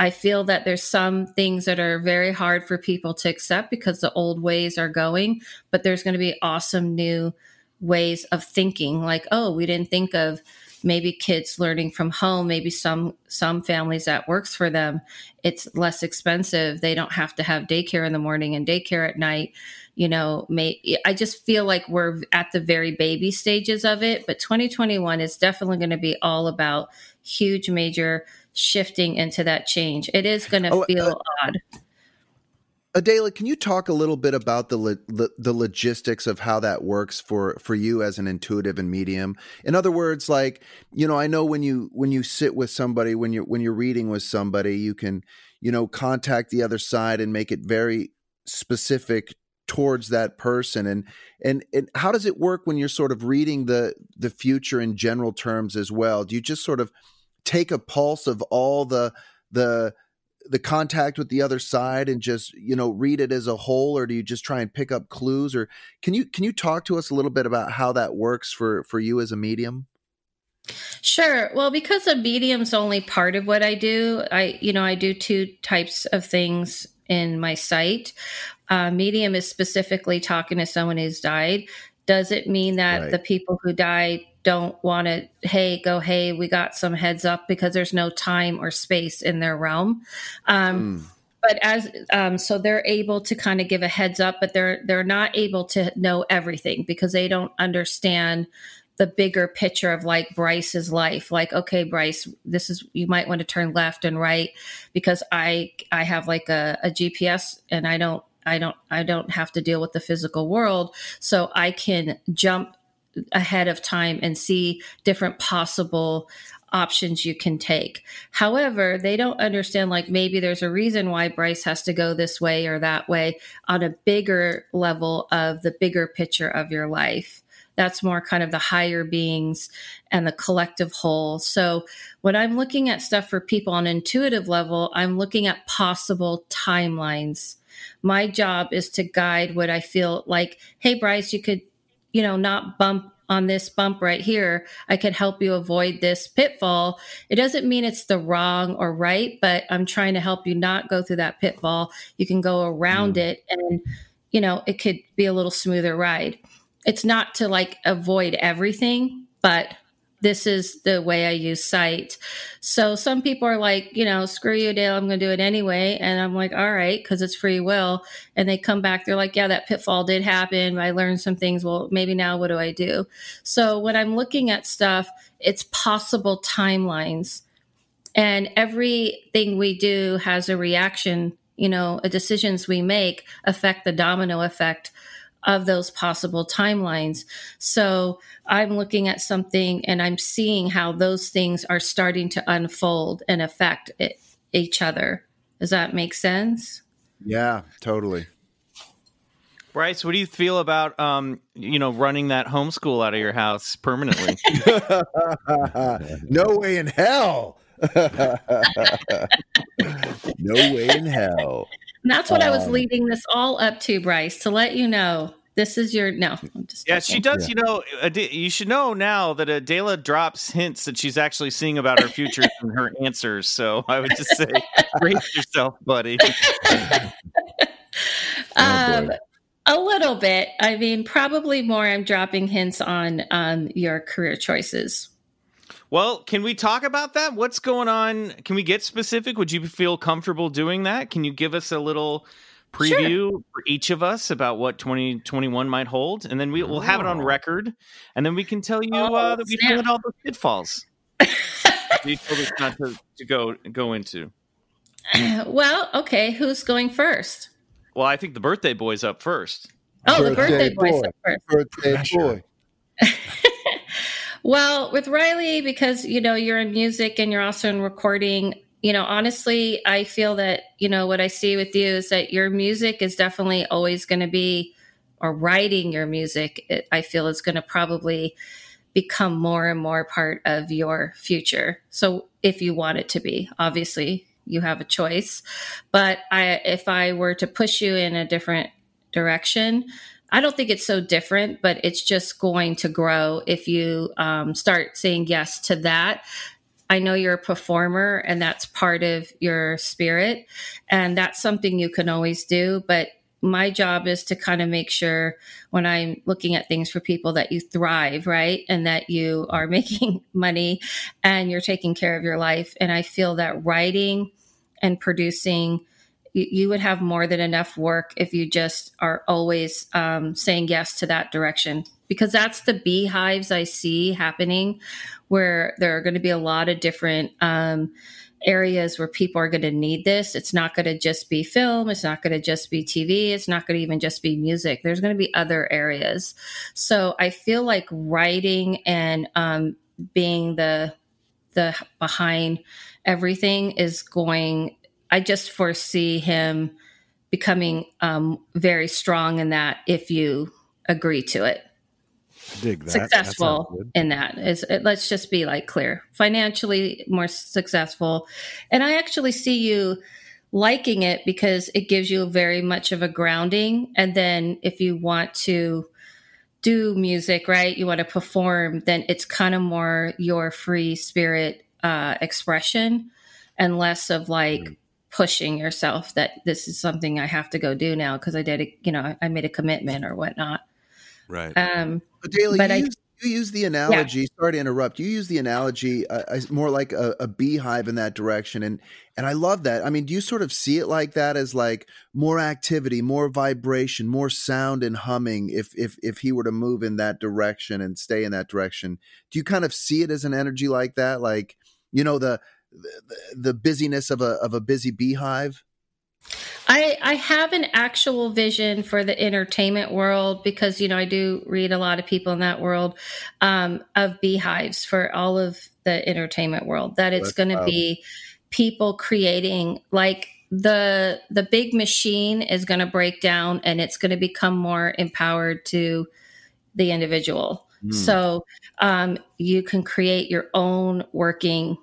I feel that there's some things that are very hard for people to accept because the old ways are going, but there's going to be awesome new ways of thinking like, oh, we didn't think of maybe kids learning from home maybe some some families that works for them it's less expensive they don't have to have daycare in the morning and daycare at night you know may i just feel like we're at the very baby stages of it but 2021 is definitely going to be all about huge major shifting into that change. It is going to oh, feel uh, odd. Adela, can you talk a little bit about the, lo- the logistics of how that works for for you as an intuitive and medium? In other words, like you know, I know when you when you sit with somebody when you're when you're reading with somebody, you can you know contact the other side and make it very specific towards that person. And and and how does it work when you're sort of reading the the future in general terms as well? Do you just sort of take a pulse of all the the the contact with the other side and just you know read it as a whole or do you just try and pick up clues or can you can you talk to us a little bit about how that works for for you as a medium Sure. Well, because a medium's only part of what I do, I you know I do two types of things in my site. Uh, medium is specifically talking to someone who's died. Does it mean that right. the people who died don't want to, hey, go, hey, we got some heads up because there's no time or space in their realm. Um, mm. But as um, so, they're able to kind of give a heads up, but they're they're not able to know everything because they don't understand the bigger picture of like Bryce's life. Like, okay, Bryce, this is you might want to turn left and right because I I have like a, a GPS and I don't I don't I don't have to deal with the physical world, so I can jump ahead of time and see different possible options you can take. However, they don't understand like maybe there's a reason why Bryce has to go this way or that way on a bigger level of the bigger picture of your life. That's more kind of the higher beings and the collective whole. So, when I'm looking at stuff for people on intuitive level, I'm looking at possible timelines. My job is to guide what I feel like, hey, Bryce, you could you know, not bump on this bump right here. I could help you avoid this pitfall. It doesn't mean it's the wrong or right, but I'm trying to help you not go through that pitfall. You can go around mm. it and, you know, it could be a little smoother ride. It's not to like avoid everything, but this is the way I use sight. So some people are like, you know, screw you, Dale, I'm going to do it anyway. And I'm like, all right, because it's free will. And they come back, they're like, yeah, that pitfall did happen. I learned some things. Well, maybe now what do I do? So when I'm looking at stuff, it's possible timelines. And everything we do has a reaction, you know, decisions we make affect the domino effect of those possible timelines. So I'm looking at something and I'm seeing how those things are starting to unfold and affect it, each other. Does that make sense? Yeah, totally. Bryce, what do you feel about um, you know, running that homeschool out of your house permanently? no way in hell. no way in hell. And that's what um, I was um, leading this all up to, Bryce, to let you know this is your no. yeah, she does. Yeah. You know, you should know now that Adela drops hints that she's actually seeing about her future in her answers. So I would just say, brace yourself, buddy. um, a little bit. I mean, probably more. I'm dropping hints on um, your career choices. Well, can we talk about that? What's going on? Can we get specific? Would you feel comfortable doing that? Can you give us a little preview sure. for each of us about what 2021 might hold? And then we, will have it on record. And then we can tell you oh, uh, that we found all the pitfalls you told us not to, to go, go into. Well, okay. Who's going first? Well, I think the birthday boy's up first. Oh, birthday the birthday boy. boy's up first. Birthday boy. Well, with Riley, because you know you're in music and you're also in recording, you know, honestly, I feel that, you know, what I see with you is that your music is definitely always going to be, or writing your music, it, I feel is going to probably become more and more part of your future. So if you want it to be, obviously you have a choice. But I, if I were to push you in a different direction, I don't think it's so different, but it's just going to grow if you um, start saying yes to that. I know you're a performer and that's part of your spirit. And that's something you can always do. But my job is to kind of make sure when I'm looking at things for people that you thrive, right? And that you are making money and you're taking care of your life. And I feel that writing and producing you, would have more than enough work if you just are always um, saying yes to that direction. Because that's the beehives i see happening where there are going to be a lot of different um, areas where people are going to need this. It's not going to just be film. It's not going to just be tv it's not going to even just be music. There's going to be other areas. So i feel like writing and um, being the the behind everything is going I just foresee him becoming um, very strong in that if you agree to it. Dig that. Successful that in that is it, let's just be like clear financially more successful, and I actually see you liking it because it gives you very much of a grounding. And then if you want to do music, right, you want to perform, then it's kind of more your free spirit uh, expression and less of like mm pushing yourself that this is something I have to go do now because I did, a, you know, I made a commitment or whatnot. Right. Um, but Daly, but you, I, use, you use the analogy. Yeah. Sorry to interrupt. You use the analogy uh, more like a, a, beehive in that direction, and and I love that. I mean, do you sort of see it like that as like more activity, more vibration, more sound and humming? If if if he were to move in that direction and stay in that direction, do you kind of see it as an energy like that? Like you know the the, the busyness of a of a busy beehive? I, I have an actual vision for the entertainment world because you know I do read a lot of people in that world um, of beehives for all of the entertainment world. That it's going to be people creating like the the big machine is going to break down and it's going to become more empowered to the individual. Mm. So um, you can create your own working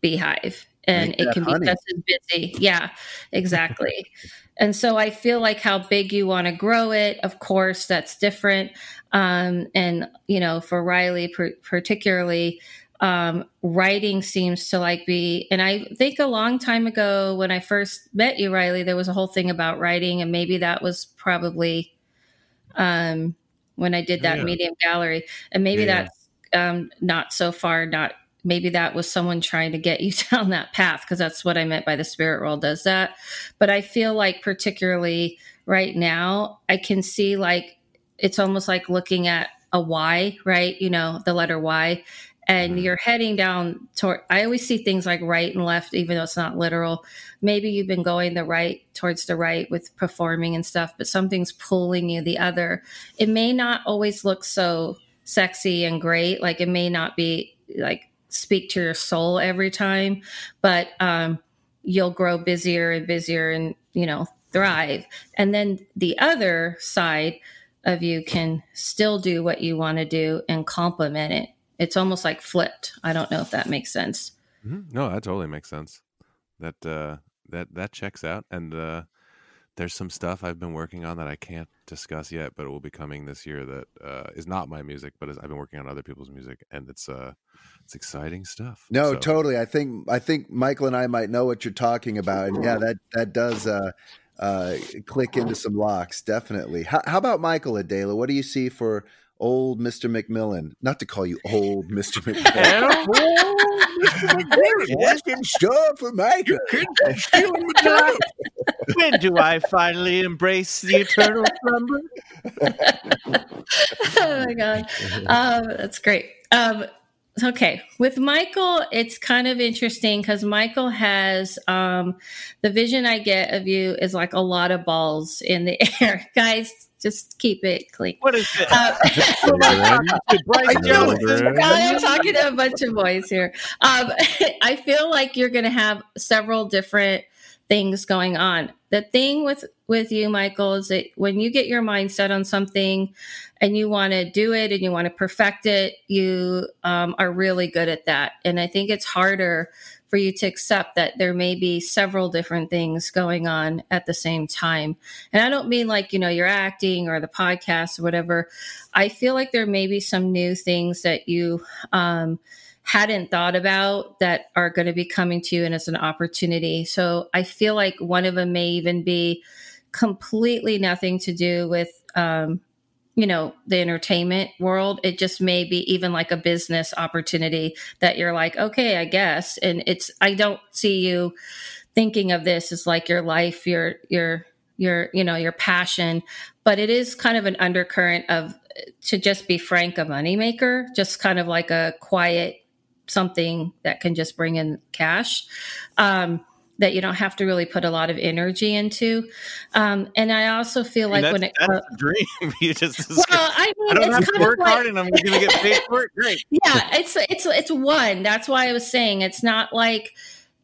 beehive and it can honey. be just as busy. Yeah, exactly. and so I feel like how big you want to grow it, of course, that's different. Um, and, you know, for Riley per- particularly, um, writing seems to like be, and I think a long time ago when I first met you, Riley, there was a whole thing about writing, and maybe that was probably um, when I did that yeah. medium gallery, and maybe yeah. that's um, not so far, not maybe that was someone trying to get you down that path because that's what I meant by the spirit world does that. But I feel like particularly right now, I can see like it's almost like looking at a Y, right? You know, the letter Y. And mm-hmm. you're heading down toward, I always see things like right and left, even though it's not literal. Maybe you've been going the right towards the right with performing and stuff, but something's pulling you the other. It may not always look so sexy and great. Like it may not be like speak to your soul every time, but um, you'll grow busier and busier and, you know, thrive. And then the other side of you can still do what you want to do and complement it. It's almost like flipped. I don't know if that makes sense. Mm-hmm. No, that totally makes sense. That uh, that that checks out. And uh, there's some stuff I've been working on that I can't discuss yet, but it will be coming this year. That uh, is not my music, but I've been working on other people's music, and it's uh, it's exciting stuff. No, so. totally. I think I think Michael and I might know what you're talking about, and yeah, that that does uh, uh, click into some locks, definitely. How, how about Michael Adela? What do you see for old Mr. McMillian? Not to call you old Mr. McMillian. What's in store for Michael? when do I finally embrace the eternal slumber? oh my god, um, that's great. Um, okay with michael it's kind of interesting because michael has um the vision i get of you is like a lot of balls in the air guys just keep it clean What is it? uh, I know Jones. it. I'm talking to a bunch of boys here. Um, I feel like you're going to have several different things going on. The thing with with you, Michael, is that when you get your mind set on something and you want to do it and you want to perfect it, you um, are really good at that. And I think it's harder for you to accept that there may be several different things going on at the same time. And I don't mean like, you know, you're acting or the podcast or whatever. I feel like there may be some new things that you um, hadn't thought about that are going to be coming to you and it's an opportunity. So I feel like one of them may even be completely nothing to do with, um, you know, the entertainment world. It just may be even like a business opportunity that you're like, okay, I guess. And it's, I don't see you thinking of this as like your life, your, your, your, you know, your passion, but it is kind of an undercurrent of, to just be frank, a moneymaker, just kind of like a quiet something that can just bring in cash. Um, that you don't have to really put a lot of energy into. Um, and I also feel like when it, that's, the dream. you just well, I mean, I don't it's have to kind of like, hard and I'm going to get paid for it. Great. yeah, it's it's it's one. That's why I was saying it's not like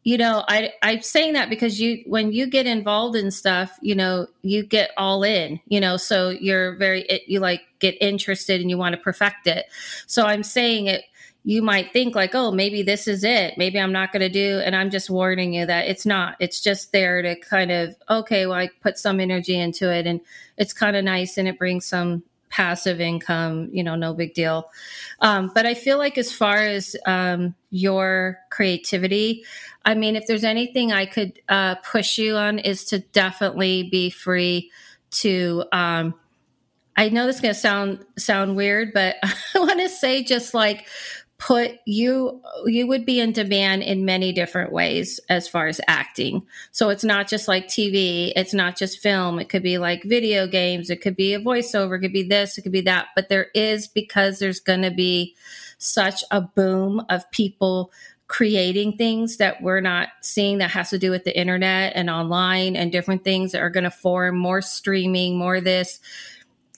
you know I I'm saying that because you when you get involved in stuff, you know, you get all in, you know, so you're very it, you like get interested and you want to perfect it. So I'm saying it you might think like, oh, maybe this is it. Maybe I'm not going to do. And I'm just warning you that it's not. It's just there to kind of, okay, well, I put some energy into it and it's kind of nice and it brings some passive income, you know, no big deal. Um, but I feel like as far as um, your creativity, I mean, if there's anything I could uh, push you on is to definitely be free to, um, I know this is going to sound sound weird, but I want to say just like put you you would be in demand in many different ways as far as acting. So it's not just like tv it's not just film it could be like video games it could be a voiceover it could be this it could be that but there is because there's going to be such a boom of people creating things that we're not seeing that has to do with the internet and online and different things that are going to form more streaming more this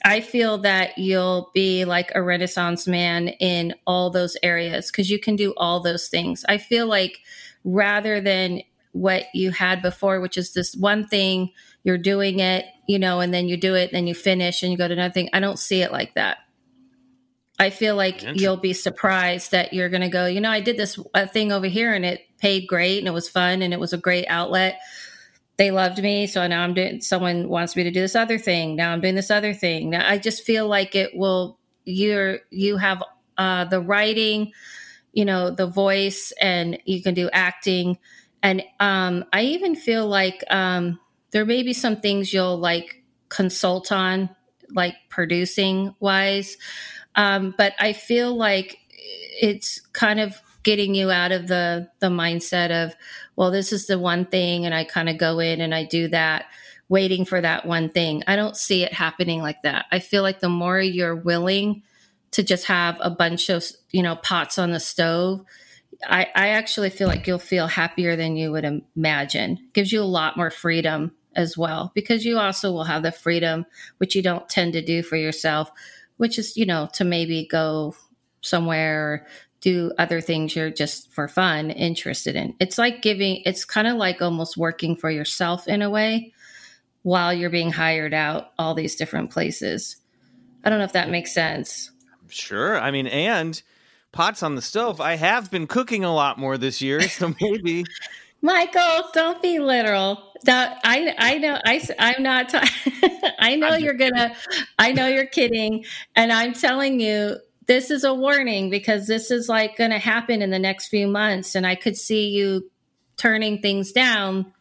I feel that you'll be like a renaissance man in all those areas because you can do all those things. I feel like rather than what you had before, which is this one thing, you're doing it, you know, and then you do it, and then you finish and you go to another thing. I don't see it like that. I feel like you'll be surprised that you're going to go, you know, I did this uh, thing over here and it paid great and it was fun and it was a great outlet they loved me so now i'm doing someone wants me to do this other thing now i'm doing this other thing. Now i just feel like it will you're you have uh the writing you know the voice and you can do acting. And um i even feel like um there may be some things you'll like consult on like producing wise um but i feel like it's kind of getting you out of the the mindset of well this is the one thing and i kind of go in and i do that waiting for that one thing. I don't see it happening like that. I feel like the more you're willing to just have a bunch of you know pots on the stove i i actually feel like you'll feel happier than you would imagine. Gives you a lot more freedom as well because you also will have the freedom which you don't tend to do for yourself which is you know to maybe go somewhere do other things you're just for fun interested in. It's like giving, it's kind of like almost working for yourself in a way while you're being hired out all these different places. I don't know if that makes sense. Sure. I mean, and pots on the stove. I have been cooking a lot more this year, so maybe. Michael, don't be literal. That I I know I I'm not. T- I know you're gonna. I know you're kidding, and I'm telling you this is a warning because this is like going to happen in the next few months and i could see you turning things down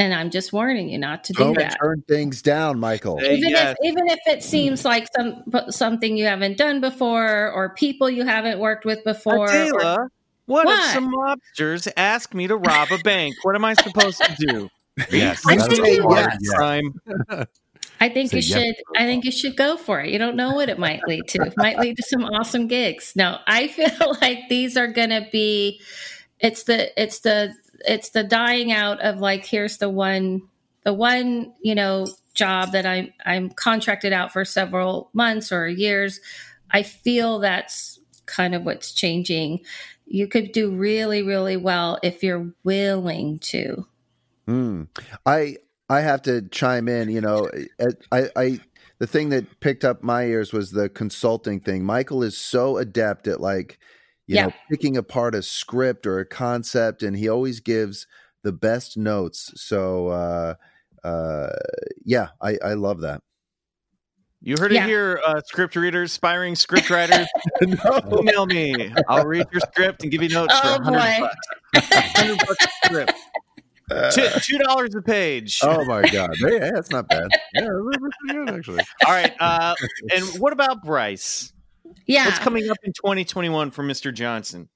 and i'm just warning you not to do Don't that turn things down, Michael. Hey, even yes. if even if it seems like some something you haven't done before or people you haven't worked with before or- what, What? if some mobsters ask me to rob a bank? What am I supposed to do? Yes. I that's think what you- Yes. I think Say you yes should. I think you should go for it. You don't know what it might lead to. It might lead to some awesome gigs. No, I feel like these are going to be. It's the. It's the. It's the dying out of like. Here's the one. The one you know job that I'm. I'm contracted out for several months or years. I feel that's kind of what's changing. You could do really, really well if you're willing to. Hmm. I I have to chime in. You know, I, I the thing that picked up my ears was the consulting thing. Michael is so adept at like, you Yeah. know, picking apart a script or a concept, and he always gives the best notes. So, uh, uh, yeah, I I love that. You heard Yeah. it here, uh, script readers, aspiring script writers. Email me. I'll read your script and give you notes Oh, for 100 boy. bucks. 100 bucks script. Two, two dollars a page. Oh my god, Hey, that's not bad. Yeah, that's pretty good actually. All right. Uh, and what about Bryce? Yeah. What's coming up in 2021 for Mr. Johnson?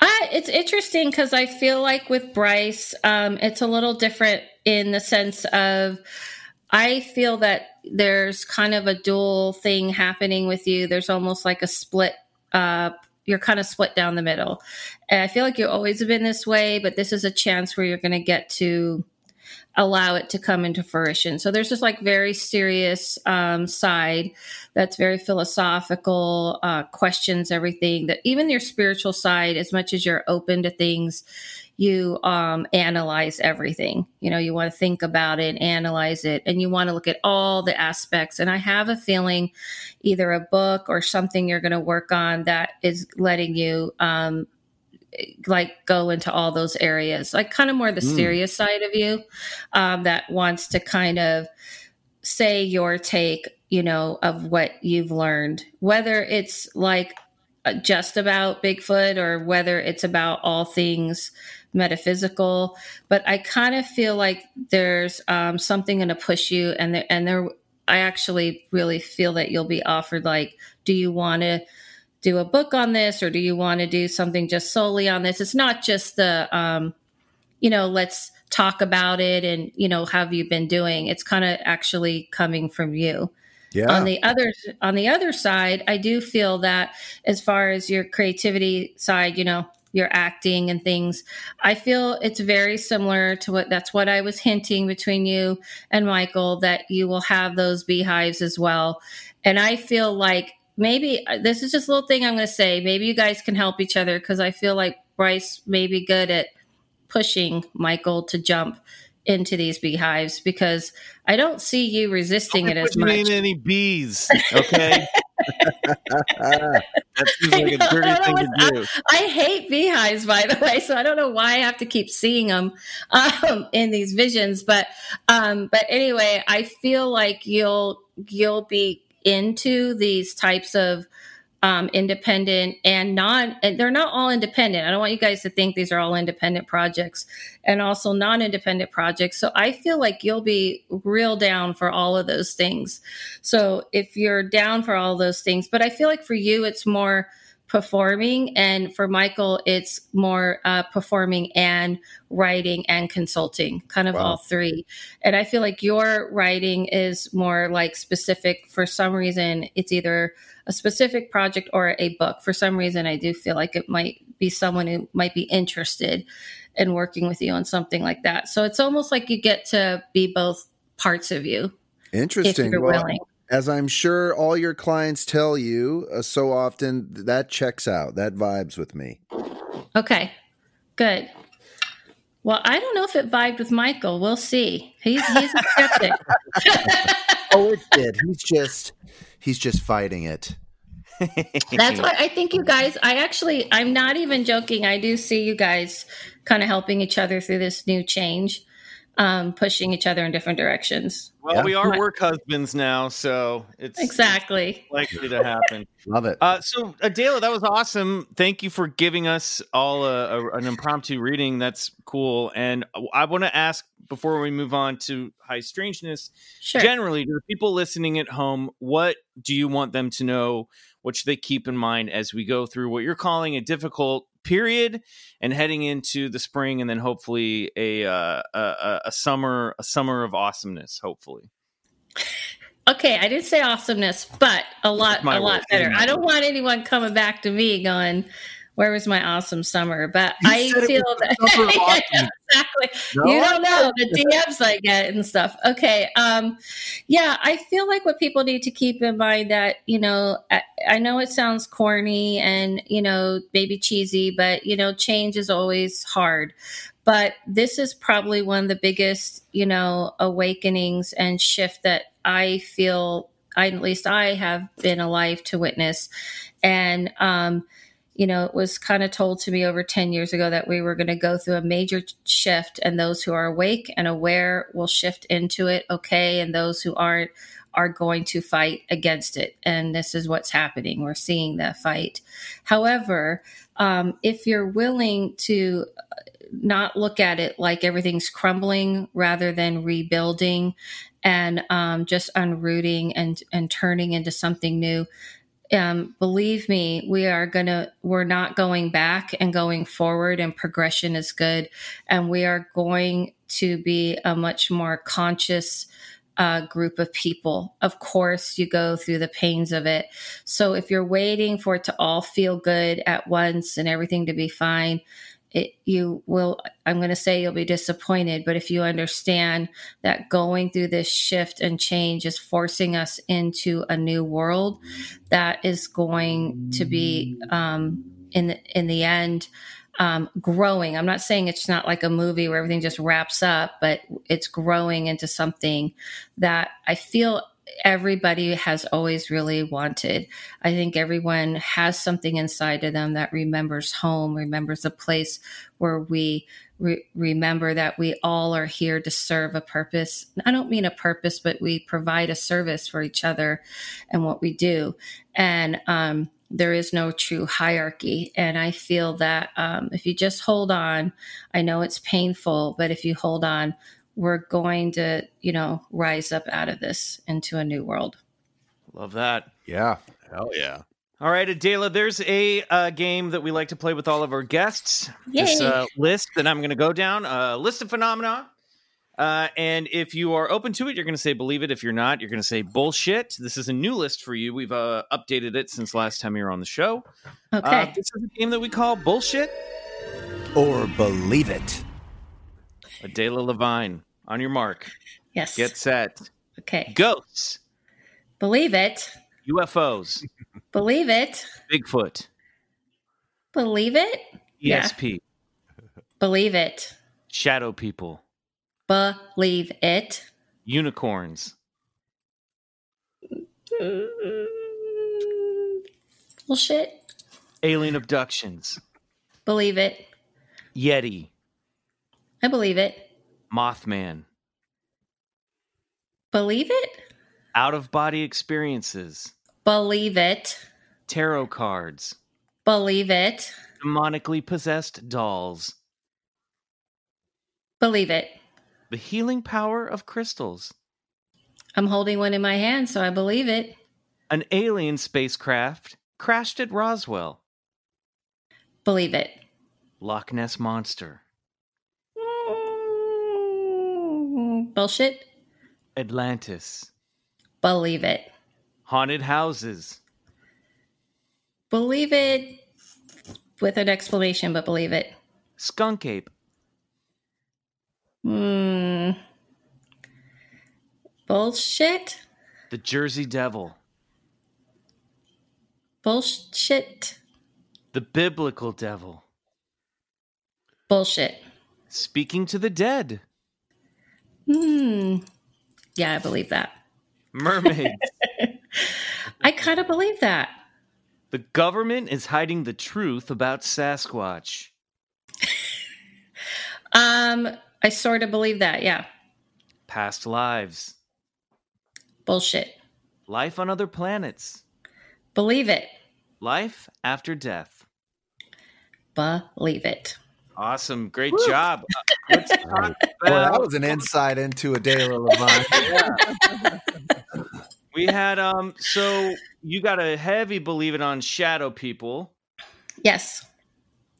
I, it's interesting because I feel like with Bryce, um, it's a little different in the sense of I feel that there's kind of a dual thing happening with you. There's almost like a split. Uh, you're kind of split down the middle, and I feel like you've always been this way, but this is a chance where you're going to get to allow it to come into fruition. So there's this like very serious um, side that's very philosophical, uh, questions everything. That even your spiritual side, as much as you're open to things, you um, analyze everything. You know, you want to think about it, analyze it, and you want to look at all the aspects. And I have a feeling, either a book or something you're going to work on that is letting you um, like go into all those areas, like kind of more the Mm. serious side of you um, that wants to kind of say your take, you know, of what you've learned, whether it's like uh, just about Bigfoot or whether it's about all things metaphysical. But I kind of feel like there's um, something going to push you, and there, and there, I actually really feel that you'll be offered like, do you want to? do a book on this or do you want to do something just solely on this it's not just the um you know let's talk about it and you know how have you been doing it's kind of actually coming from you Yeah, on the other on the other side i do feel that as far as your creativity side you know your acting and things. I feel it's very similar to what that's what i was hinting between you and michael that you will have those beehives as well. And i feel like maybe uh, this is just a little thing i'm going to say maybe you guys can help each other because i feel like bryce may be good at pushing michael to jump into these beehives because i don't see you resisting it as Don't much. any bees, okay? That seems like a dirty I thing to do. I hate beehives, by the way, so I don't know why I have to keep seeing them um, in these visions. But um, but anyway, I feel like you'll you'll be into these types of um, independent and non. And they're not all independent. I don't want you guys to think these are all independent projects, and also non-independent projects. So I feel like you'll be real down for all of those things. So if you're down for all those things, but I feel like for you, it's more performing and for michael it's more uh, performing and writing and consulting kind of Wow. all three and i feel like your writing is more like specific for some reason it's either a specific project or a book for some reason i do feel like it might be someone who might be interested in working with you on something like that so it's almost like you get to be both parts of you interesting. Well, as I'm sure all your clients tell you uh, so often, that checks out. That vibes with me. Okay, good. Well, I don't know if it vibed with Michael. We'll see. He's he's a skeptic. Oh, it did. He's just he's just fighting it. That's why I think you guys. I actually, I'm not even joking. I do see you guys kind of helping each other through this new change, um, pushing each other in different directions. Well, Yeah. we are work husbands now, so it's Exactly. likely to happen. Love it. Uh, so, Adela, that was awesome. Thank you for giving us all a, a, an impromptu reading. That's cool. And I want to ask before we move on to high strangeness, Sure. generally, to the people listening at home, what do you want them to know? What should they keep in mind as we go through what you're calling a difficult period and heading into the spring, and then hopefully a uh, a, a- summer a summer of awesomeness. Hopefully, okay, I didn't say awesomeness, but a lot, a lot word. better. I don't want anyone coming back to me going, "Where was my awesome summer?" But You I feel that the summer of awesome. exactly. No, you don't know the DMs I get and stuff. Okay, um, yeah, I feel like what people need to keep in mind that you know, I, I know it sounds corny and you know maybe cheesy, but you know, change is always hard. But this is probably one of the biggest, you know, awakenings and shift that I feel. I, at least I have been alive to witness, and um, you know, it was kind of told to me over 10 years ago that we were going to go through a major shift, and those who are awake and aware will shift into it, okay, and those who aren't are going to fight against it. And this is what's happening. We're seeing that fight. However, um, if you're willing to not look at it like everything's crumbling rather than rebuilding and um, just unrooting and, and turning into something new, um, believe me, we are gonna, we're not going back and going forward, and progression is good. And we are going to be a much more conscious uh, group of people. Of course, you go through the pains of it. So if you're waiting for it to all feel good at once and everything to be fine, it, you will i'm going to say you'll be disappointed but if you understand that going through this shift and change is forcing us into a new world that is going to be um, in the, in the end um, growing. I'm not saying it's not like a movie where everything just wraps up but it's growing into something that i feel everybody has always really wanted. I think everyone has something inside of them that remembers home, remembers a place where we re- remember that we all are here to serve a purpose. I don't mean a purpose, but we provide a service for each other and what we do. And um, there is no true hierarchy. And I feel that um, if you just hold on, I know it's painful, but if you hold on, we're going to, you know, rise up out of this into a new world. Love that. Yeah. Hell yeah. All right, Adela, there's a uh, game that we like to play with all of our guests. This uh, list that I'm going to go down, a list of phenomena. Uh, and if you are open to it, you're going to say believe it. If you're not, you're going to say bullshit. This is a new list for you. We've uh, updated it since last time you were on the show. Okay. Uh, this is a game that we call bullshit. Or believe it. Adela Lavine, on your mark, yes. get set. okay. Ghosts, Believe it. UFOs, Believe it. Bigfoot, Believe it. Yeah. ESP, Believe it. shadow people, Believe it. unicorns, Bullshit. alien abductions, Believe it. Yeti, I believe it. Mothman, Believe it. out of body experiences, Believe it. tarot cards, Believe it. demonically possessed dolls, Believe it. the healing power of crystals, I'm holding one in my hand, so I believe it. an alien spacecraft crashed at Roswell, Believe it. Loch Ness monster, Bullshit. Atlantis, Believe it. haunted houses, Believe it with an explanation, but believe it. skunk ape, Hmm. Bullshit. the Jersey Devil, Bullshit. the biblical devil, Bullshit. speaking to the dead, Hmm. Yeah, I believe that. mermaids. I kind of believe that. the government is hiding the truth about Sasquatch. Um, I sort of believe that. Yeah. Past lives, Bullshit. life on other planets, Believe it. life after death. Believe it. Awesome. Great job. Uh, let's Boy, that was an insight into Adela Lavine. we had um so you got a heavy believe it on shadow people. Yes.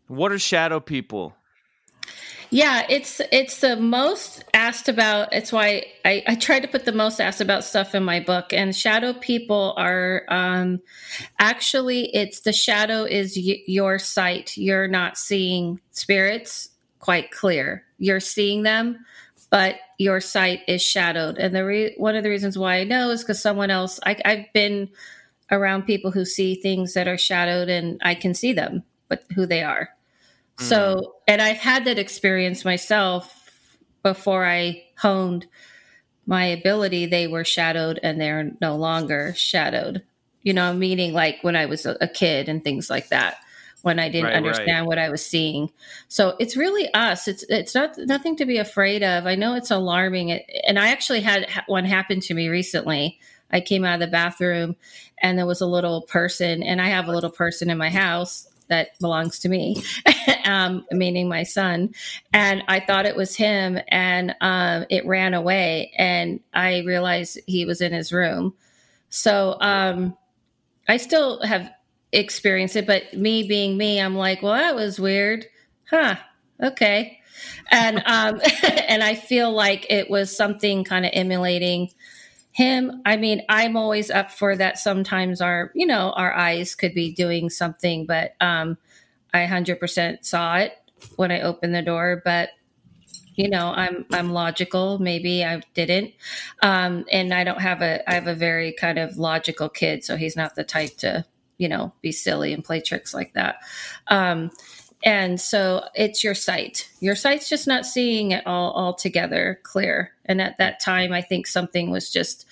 What are shadow people? Yeah, it's it's the most asked about. It's why I, I try to put the most asked about stuff in my book. And shadow people are um, actually it's the shadow is y- your sight. You're not seeing spirits quite clear. You're seeing them, but your sight is shadowed. And the re- one of the reasons why I know is because someone else. I, I've been around people who see things that are shadowed, and I can see them, but who they are. So, mm. and I've had that experience myself before I honed my ability. They were shadowed and they're no longer shadowed, you know, meaning like when I was a, kid and things like that, when I didn't Right, right. understand what I was seeing. So it's really us. It's, it's not nothing to be afraid of. I know it's alarming. It, and I actually had one happen to me recently. I came out of the bathroom and there was a little person, and I have a little person in my house that belongs to me, um, meaning my son. And I thought it was him, and um, it ran away. And I realized he was in his room. So um, I still have experienced it, but me being me, I'm like, well, that was weird, huh? Okay. And um, and I feel like it was something kind of emulating him. I mean i'm always up for that. Sometimes our you know our eyes could be doing something but um i 100% saw it when i opened the door but you know i'm i'm logical. Maybe i didn't. Um and i don't have a i have a very kind of logical kid so he's not the type to you know be silly and play tricks like that. Um and so it's your sight your sight's just not seeing it all all together clear and at that time i think something was just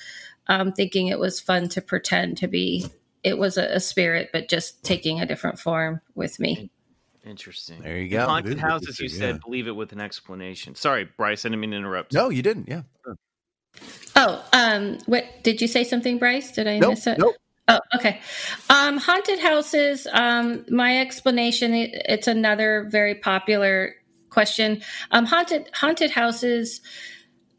um, thinking it was fun to pretend to be it was a, a spirit but just taking a different form with me Interesting. There you go. Haunted It is houses, you interesting, said, yeah. believe it with an explanation. Sorry, Bryce, I didn't mean to interrupt. No, you didn't. Yeah. oh um what did you say something bryce did i Nope. miss it Nope. Oh, okay. Um, haunted houses. Um, my explanation. It's another very popular question. Um, haunted haunted houses.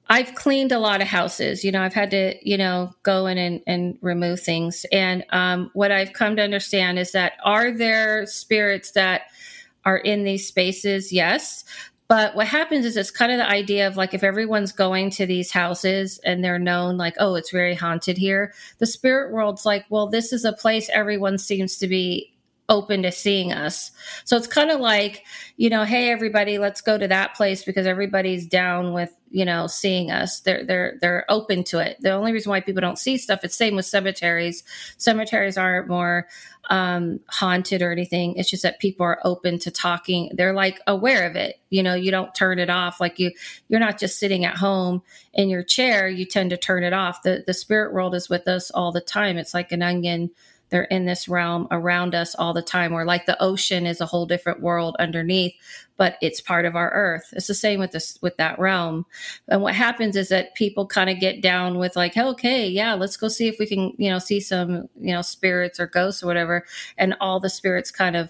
I've cleaned a lot of houses. You know, I've had to, you know, go in and, and remove things. And um, what I've come to understand is that are there spirits that are in these spaces? Yes. But what happens is it's kind of the idea of like if everyone's going to these houses and they're known like, oh, it's very haunted here, the spirit world's like, well, this is a place everyone seems to be open to seeing us. So it's kind of like, you know, hey everybody, let's go to that place because everybody's down with, you know, seeing us. They're they're they're open to it. The only reason why people don't see stuff, it's same with cemeteries. Cemeteries aren't more um haunted or anything. It's just that people are open to talking. They're like aware of it. You know, you don't turn it off like you you're not just sitting at home in your chair, you tend to turn it off. The the spirit world is with us all the time. It's like an onion they're in this realm around us all the time or like the ocean is a whole different world underneath but it's part of our earth. It's the same with this with that realm. And what happens is that people kind of get down with like okay yeah let's go see if we can you know see some you know spirits or ghosts or whatever and all the spirits kind of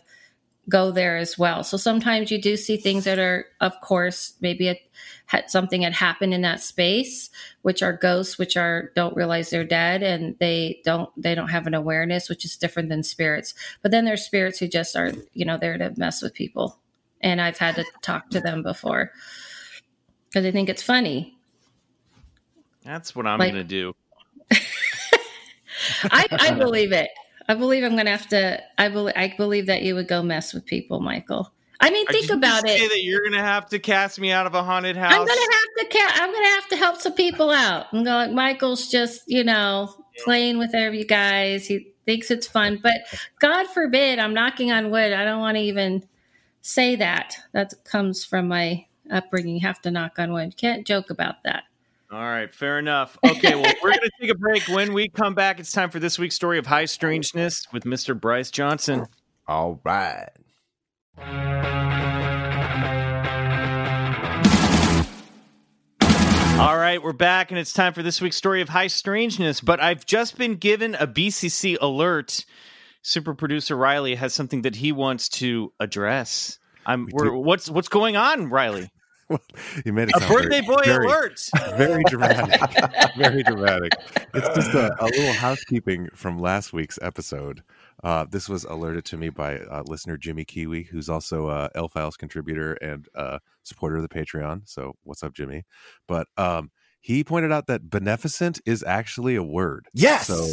go there as well. So sometimes you do see things that are of course maybe it had something had happened in that space which are ghosts which are don't realize they're dead and they don't they don't have an awareness which is different than spirits. But then there's spirits who just are you know there to mess with people. And i've had to talk to them before. Because i think it's funny. That's what I'm Like- going to do. I, I believe it i believe i'm gonna have to i believe i believe that you would go mess with people michael i mean think you about say it that you're going to have to cast me out of a haunted house. I'm gonna have to ca- I'm gonna have to help some people out. I'm going. Michael's just you know playing with every you guys. He thinks it's fun, but God forbid I'm knocking on wood. I don't want to even say that. That comes from my upbringing. You have to knock on wood. Can't joke about that. All right, fair enough. Okay, well, we're going to take a break. When we come back, it's time for this week's story of high strangeness with Mr. Bryce Johnson. All right. All right, we're back, and it's time for this week's story of high strangeness. But I've just been given a BCC alert. Super producer Riley has something that he wants to address. I'm. What's what's going on, Riley? you made it A sound very- birthday boy very, alert. Very dramatic. very dramatic. It's just a, a little housekeeping from last week's episode. Uh, this was alerted to me by uh, listener Jimmy Kiwi, who's also a L Files contributor and uh, supporter of the Patreon. So, what's up, Jimmy? But um, he pointed out that beneficent is actually a word. Yes. So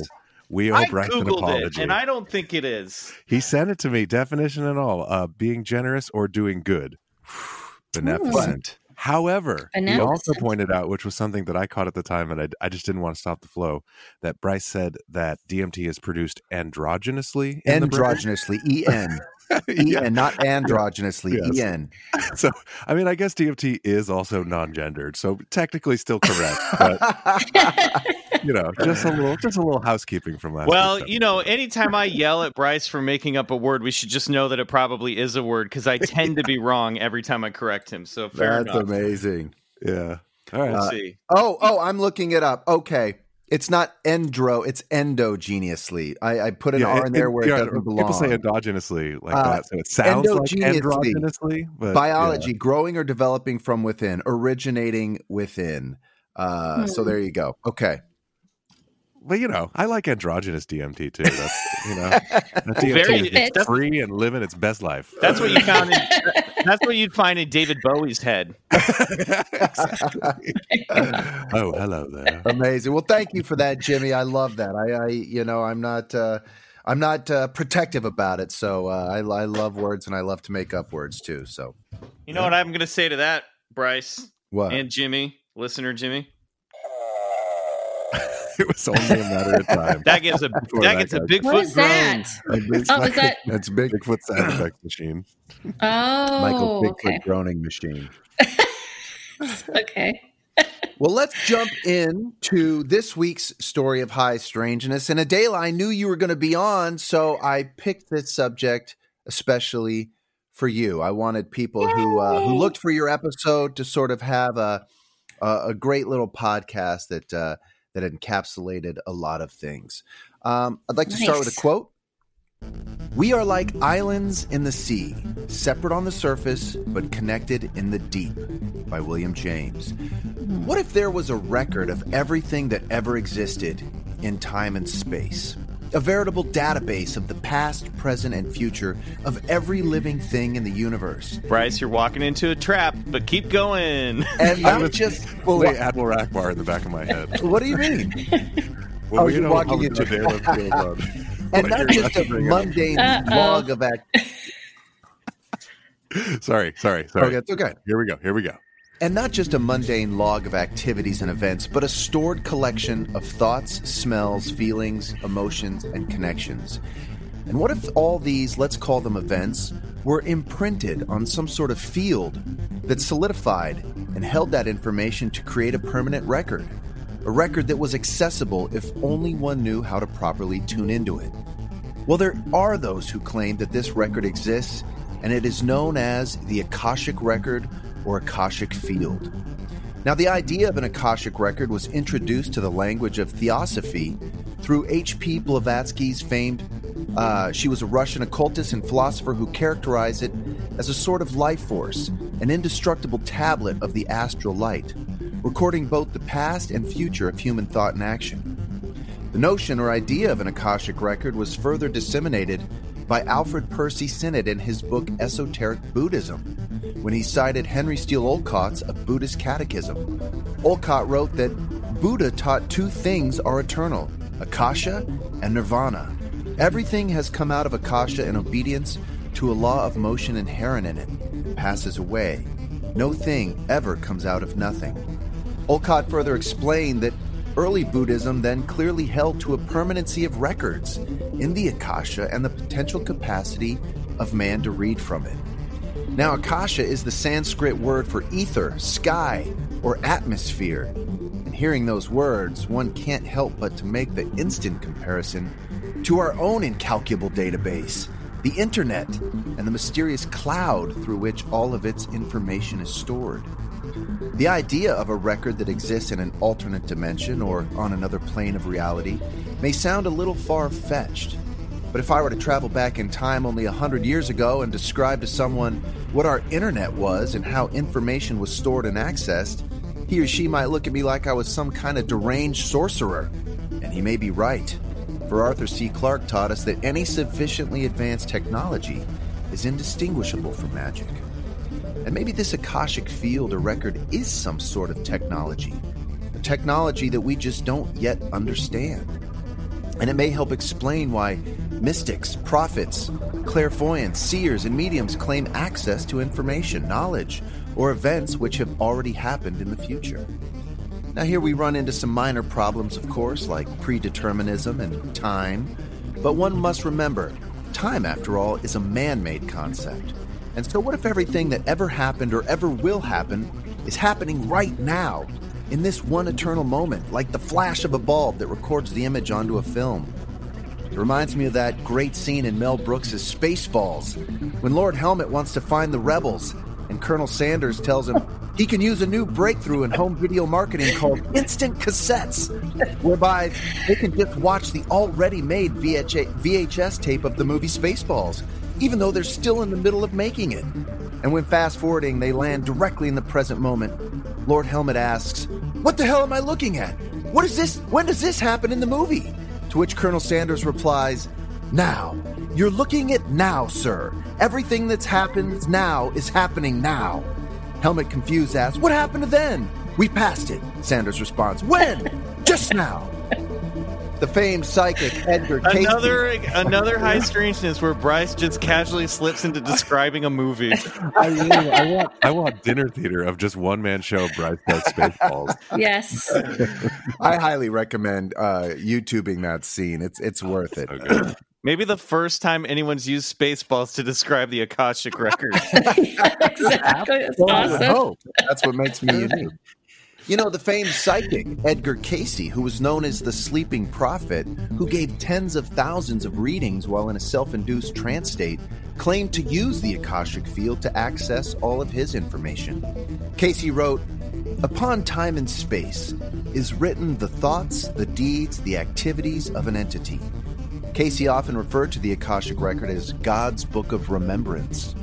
we owe I an apology. it, and I don't think it is. He sent it to me, definition and all. Uh, being generous or doing good. Beneficent. However, he also pointed out, which was something that I caught at the time, and I, I just didn't want to stop the flow, that Bryce said that DMT is produced androgynously. in the. Androgynously, E N. E Yeah. N, not androgynously, Yes. E N. So, I mean, I guess DMT is also non-gendered, so technically still correct. But you know, just a little, just a little housekeeping from last. Well, week's you know, anytime I yell at Bryce for making up a word, we should just know that it probably is a word because I tend to be wrong every time I correct him. So fair That's enough. amazing. yeah. All right. Uh, see. Oh, oh, I'm looking it up. Okay. It's not endro, it's endogenously. I, I put an Yeah, R in there where yeah, it doesn't belong. People say endogenously like Uh, that, so it sounds like endogenously. But Biology, growing or developing from within, originating within. Uh, So Hmm. there you go. Okay. Yeah. but you know, I like androgynous DMT too. That's you know, that DMT Very- is it's- free and living its best life. That's what you found. In, that's what you'd find in David Bowie's head. exactly. oh, hello there. Amazing. Well, thank you for that, Jimmy. I love that. I, I you know, I'm not, uh, I'm not uh, protective about it. So uh, I, I love words and I love to make up words too. So You know what I'm going to say to that, Bryce what? and Jimmy, listener Jimmy. It was only a matter of time. That gives a Before that that gets a Bigfoot What is groan. that? Oh, is that? That's big. Bigfoot sound effects machine. Oh, Michael Bigfoot okay. groaning machine. Okay. Well, let's jump in to this week's story of high strangeness. And Adela, I knew you were going to be on, so I picked this subject especially for you. I wanted people who uh, who looked for your episode to sort of have a a, a great little podcast that uh, that encapsulated a lot of things. Um, I'd like to start with a quote. We are like islands in the sea, separate on the surface, but connected in the deep, by William James. What if there was a record of everything that ever existed in time and space? A veritable database of the past, present, and future of every living thing in the universe. Bryce, you're walking into a trap, but keep going. And I not was just fully What- Admiral Ackbar in the back of my head. what do you mean? Well, Oh, we you're know walking how into- the day lives. And What not just a about to bring up. mundane log of act. Sorry, sorry, sorry. Okay, it's okay. Here we go. Here we go. And not just a mundane log of activities and events, but a stored collection of thoughts, smells, feelings, emotions, and connections. And what if all these, let's call them events, were imprinted on some sort of field that solidified and held that information to create a permanent record? A record that was accessible if only one knew how to properly tune into it. Well, there are those who claim that this record exists, and it is known as the Akashic Record or Akashic Field. Now, the idea of an Akashic Record was introduced to the language of Theosophy through H.P. Blavatsky's famed. Uh, she was a Russian occultist and philosopher who characterized it as a sort of life force, an indestructible tablet of the astral light, recording both the past and future of human thought and action. The notion or idea of an Akashic record was further disseminated by Alfred Percy Sinnett in his book Esoteric Buddhism, when he cited Henry Steele Olcott's A Buddhist Catechism. Olcott wrote that Buddha taught two things are eternal Akasha and Nirvana. Everything has come out of Akasha in obedience to a law of motion inherent in it, passes away. No thing ever comes out of nothing. Olcott further explained that early Buddhism then clearly held to a permanency of records in the Akasha and the potential capacity of man to read from it. Now, Akasha is the Sanskrit word for ether, sky, or atmosphere. And hearing those words, one can't help but to make the instant comparison to our own incalculable database, the internet, and the mysterious cloud through which all of its information is stored. The idea of a record that exists in an alternate dimension or on another plane of reality may sound a little far fetched. But if I were to travel back in time only a hundred years ago and describe to someone what our internet was and how information was stored and accessed, he or she might look at me like I was some kind of deranged sorcerer. And he may be right. for Arthur C. Clarke taught us that any sufficiently advanced technology is indistinguishable from magic. And maybe this Akashic field or record is some sort of technology, a technology that we just don't yet understand. And it may help explain why mystics, prophets, clairvoyants, seers, and mediums claim access to information, knowledge, or events which have already happened in the future. Now, here we run into some minor problems, of course, like predeterminism and time, but one must remember time, after all, is a man made concept. And so, what if everything that ever happened or ever will happen is happening right now, in this one eternal moment, like the flash of a bulb that records the image onto a film? It reminds me of that great scene in Mel Brooks' Spaceballs, when Lord Helmet wants to find the rebels, and Colonel Sanders tells him he can use a new breakthrough in home video marketing called instant cassettes, whereby they can just watch the already made VHS tape of the movie Spaceballs, even though they're still in the middle of making it. And when fast forwarding, they land directly in the present moment. Lord Helmet asks, What the hell am I looking at? What is this? When does this happen in the movie? To which Colonel Sanders replies, Now. You're looking at now, sir. Everything that's happened now is happening now. Helmet confused asks, What happened to then? We passed it. Sanders responds, When? Just now. The famed psychic Edgar Cayce. Another another high strangeness where Bryce just casually slips into describing a movie. I really, I want, I want dinner theater of just one man show. Bryce does Spaceballs. Yes. I highly recommend uh, YouTubing that scene. It's it's worth it. So. Maybe the first time anyone's used Spaceballs to describe the Akashic record. exactly. It's Well, I awesome. hope. That's what makes me unique. You know, the famed psychic Edgar Cayce, who was known as the sleeping prophet, who gave tens of thousands of readings while in a self induced trance state, claimed to use the Akashic field to access all of his information. Cayce wrote, Upon time and space is written the thoughts, the deeds, the activities of an entity. Cayce often referred to the Akashic Record as God's Book of Remembrance.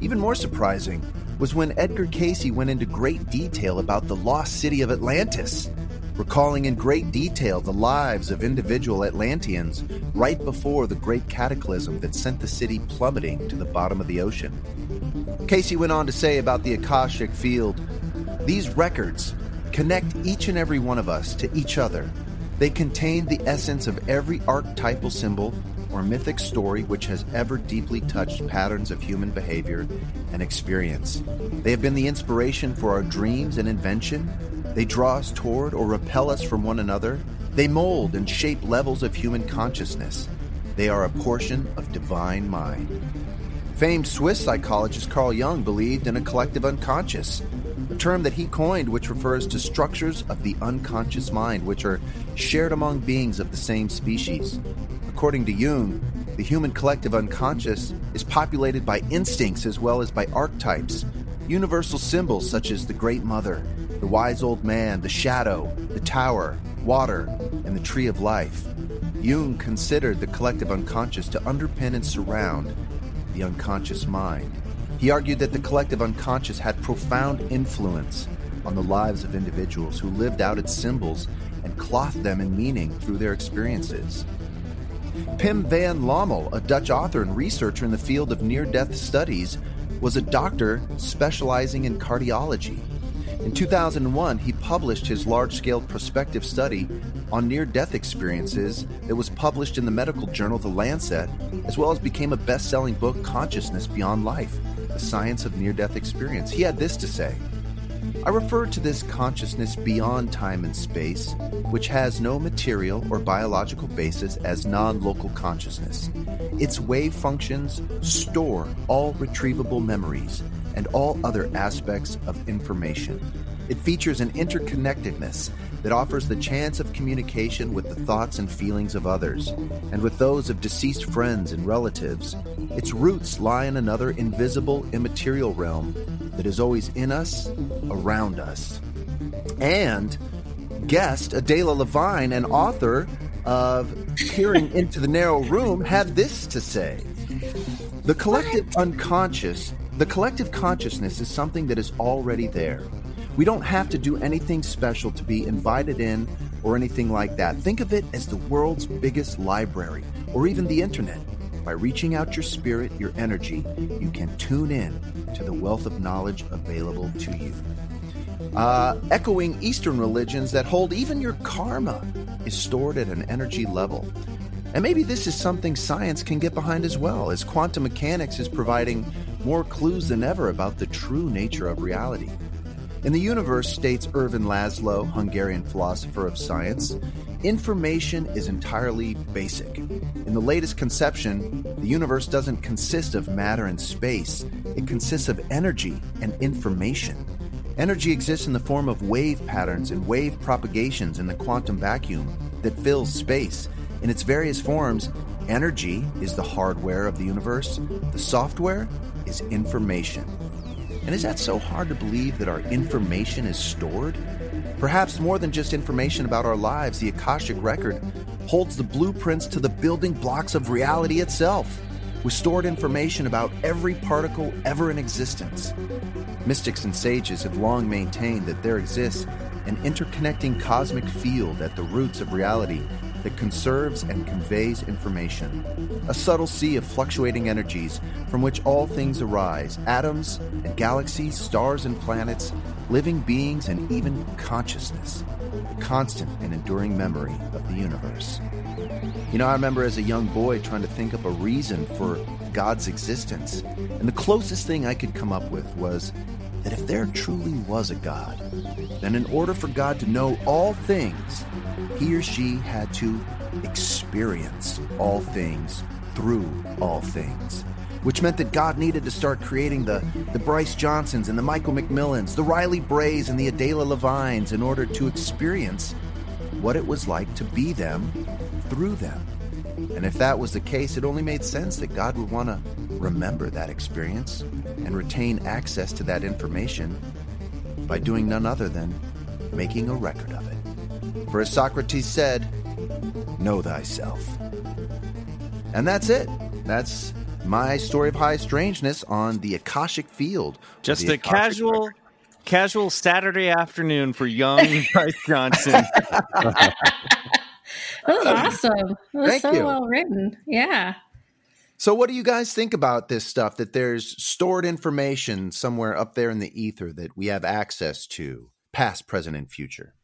Even more surprising was when Edgar Cayce went into great detail about the lost city of Atlantis, recalling in great detail the lives of individual Atlanteans right before the great cataclysm that sent the city plummeting to the bottom of the ocean. Cayce went on to say about the Akashic field these records connect each and every one of us to each other. They contain the essence of every archetypal symbol or mythic story which has ever deeply touched patterns of human behavior and experience. They have been the inspiration for our dreams and invention. They draw us toward or repel us from one another. They mold and shape levels of human consciousness. They are a portion of divine mind. Famed Swiss psychologist Carl Jung believed in a collective unconscious, a term that he coined which refers to structures of the unconscious mind which are shared among beings of the same species. According to Jung, the human collective unconscious is populated by instincts as well as by archetypes, universal symbols such as the Great Mother, the Wise Old Man, the Shadow, the Tower, water, and the Tree of Life. Jung considered the collective unconscious to underpin and surround the unconscious mind. He argued that the collective unconscious had profound influence on the lives of individuals who lived out its symbols and clothed them in meaning through their experiences. Pim van Lommel, a Dutch author and researcher in the field of near death studies, was a doctor specializing in cardiology. In 2001, he published his large scale prospective study on near death experiences that was published in the medical journal The Lancet, as well as became a best selling book, Consciousness Beyond Life The Science of Near Death Experience. He had this to say I refer to this consciousness beyond time and space, which has no material or biological basis as non local consciousness. Its wave functions store all retrievable memories and all other aspects of information. It features an interconnectedness that offers the chance of communication with the thoughts and feelings of others, and with those of deceased friends and relatives. Its roots lie in another invisible, immaterial realm that is always in us, around us. And guest Adela Lavine, an author of Peering into the Narrow Room, had this to say The collective unconscious, the collective consciousness is something that is already there. We don't have to do anything special to be invited in or anything like that. Think of it as the world's biggest library, or even the internet. By reaching out your spirit, your energy, you can tune in to the wealth of knowledge available to you. Uh, echoing Eastern religions that hold even your karma is stored at an energy level. And maybe this is something science can get behind as well, as quantum mechanics is providing more clues than ever about the true nature of reality. In the universe, states Ervin Laszlo, Hungarian philosopher of science, information is entirely basic. In the latest conception, the universe doesn't consist of matter and space, it consists of energy and information. Energy exists in the form of wave patterns and wave propagations in the quantum vacuum that fills space. In its various forms, energy is the hardware of the universe, the software is information. And is that so hard to believe that our information is stored? Perhaps more than just information about our lives, the Akashic Record holds the blueprints to the building blocks of reality itself, with stored information about every particle ever in existence. Mystics and sages have long maintained that there exists an interconnecting cosmic field at the roots of reality that conserves and conveys information. A subtle sea of fluctuating energies from which all things arise atoms and galaxies, stars and planets, living beings, and even consciousness. A constant and enduring memory of the universe. You know, I remember as a young boy trying to think up a reason for God's existence, and the closest thing I could come up with was that if there truly was a God, then in order for God to know all things, he or she had to experience all things through all things. Which meant that God needed to start creating the, the Bryce Johnsons and the Michael McMillians, the Riley Brays and the Adela Lavines in order to experience what it was like to be them through them. And if that was the case, it only made sense that God would want to remember that experience and retain access to that information by doing none other than making a record of it. For as Socrates said, know thyself. And that's it. That's my story of high strangeness on the Akashic field. Just the a Akashic casual, casual Saturday afternoon for young Bryce Johnson. Oh, um, that was awesome. It was Thank so you. well written. Yeah. So, what do you guys think about this stuff? That there's stored information somewhere up there in the ether that we have access to, past, present, and future.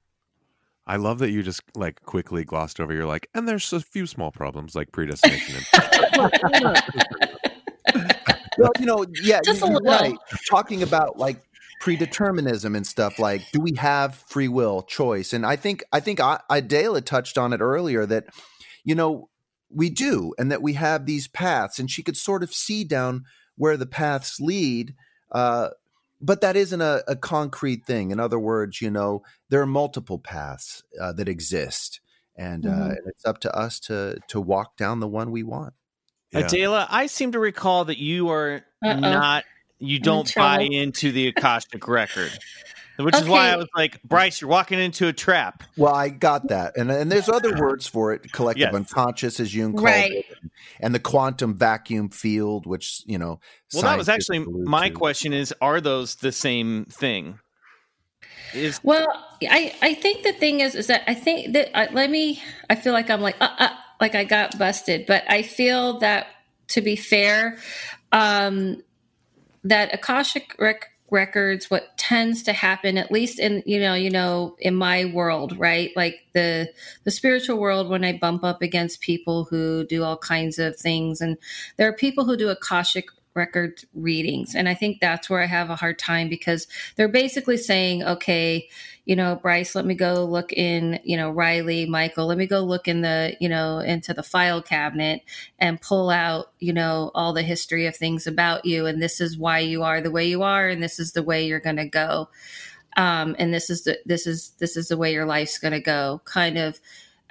I love that you just like quickly glossed over. You're like, and there's a few small problems like predestination. and Well, you know, yeah, Just a you're little. right. Talking about like predeterminism and stuff like, do we have free will, choice? And I think, I think I, Adela touched on it earlier that, you know, we do, and that we have these paths, and she could sort of see down where the paths lead. Uh, but that isn't a, a concrete thing. In other words, you know, there are multiple paths uh, that exist, and uh, Mhm. it's up to us to to walk down the one we want. Yeah. Adela, I seem to recall that you are Uh-oh. not, you don't buy into the Akashic record, which is why I was like, Bryce, you're walking into a trap. Well, I got that, and and there's other words for it: collective Yes. unconscious, as Jung called Right. it, and the quantum vacuum field, which you know. Well, that was actually my to. question: is are those the same thing? Is Well, I I think the thing is is that I think that uh, let me I feel like I'm like uh, uh, like I got busted, but I feel that to be fair, um, that Akashic rec- records what tends to happen at least in you know you know in my world right? Like the the spiritual world when i bump up against people who do all kinds of things and there are people who do akashic record readings and i think that's where i have a hard time because they're basically saying okay you know bryce let me go look in you know riley michael let me go look in the you know into the file cabinet and pull out you know all the history of things about you. And this is why you are the way you are and this is the way you're going to go. Um, and this is the this is this is the way your life's going to go. Kind of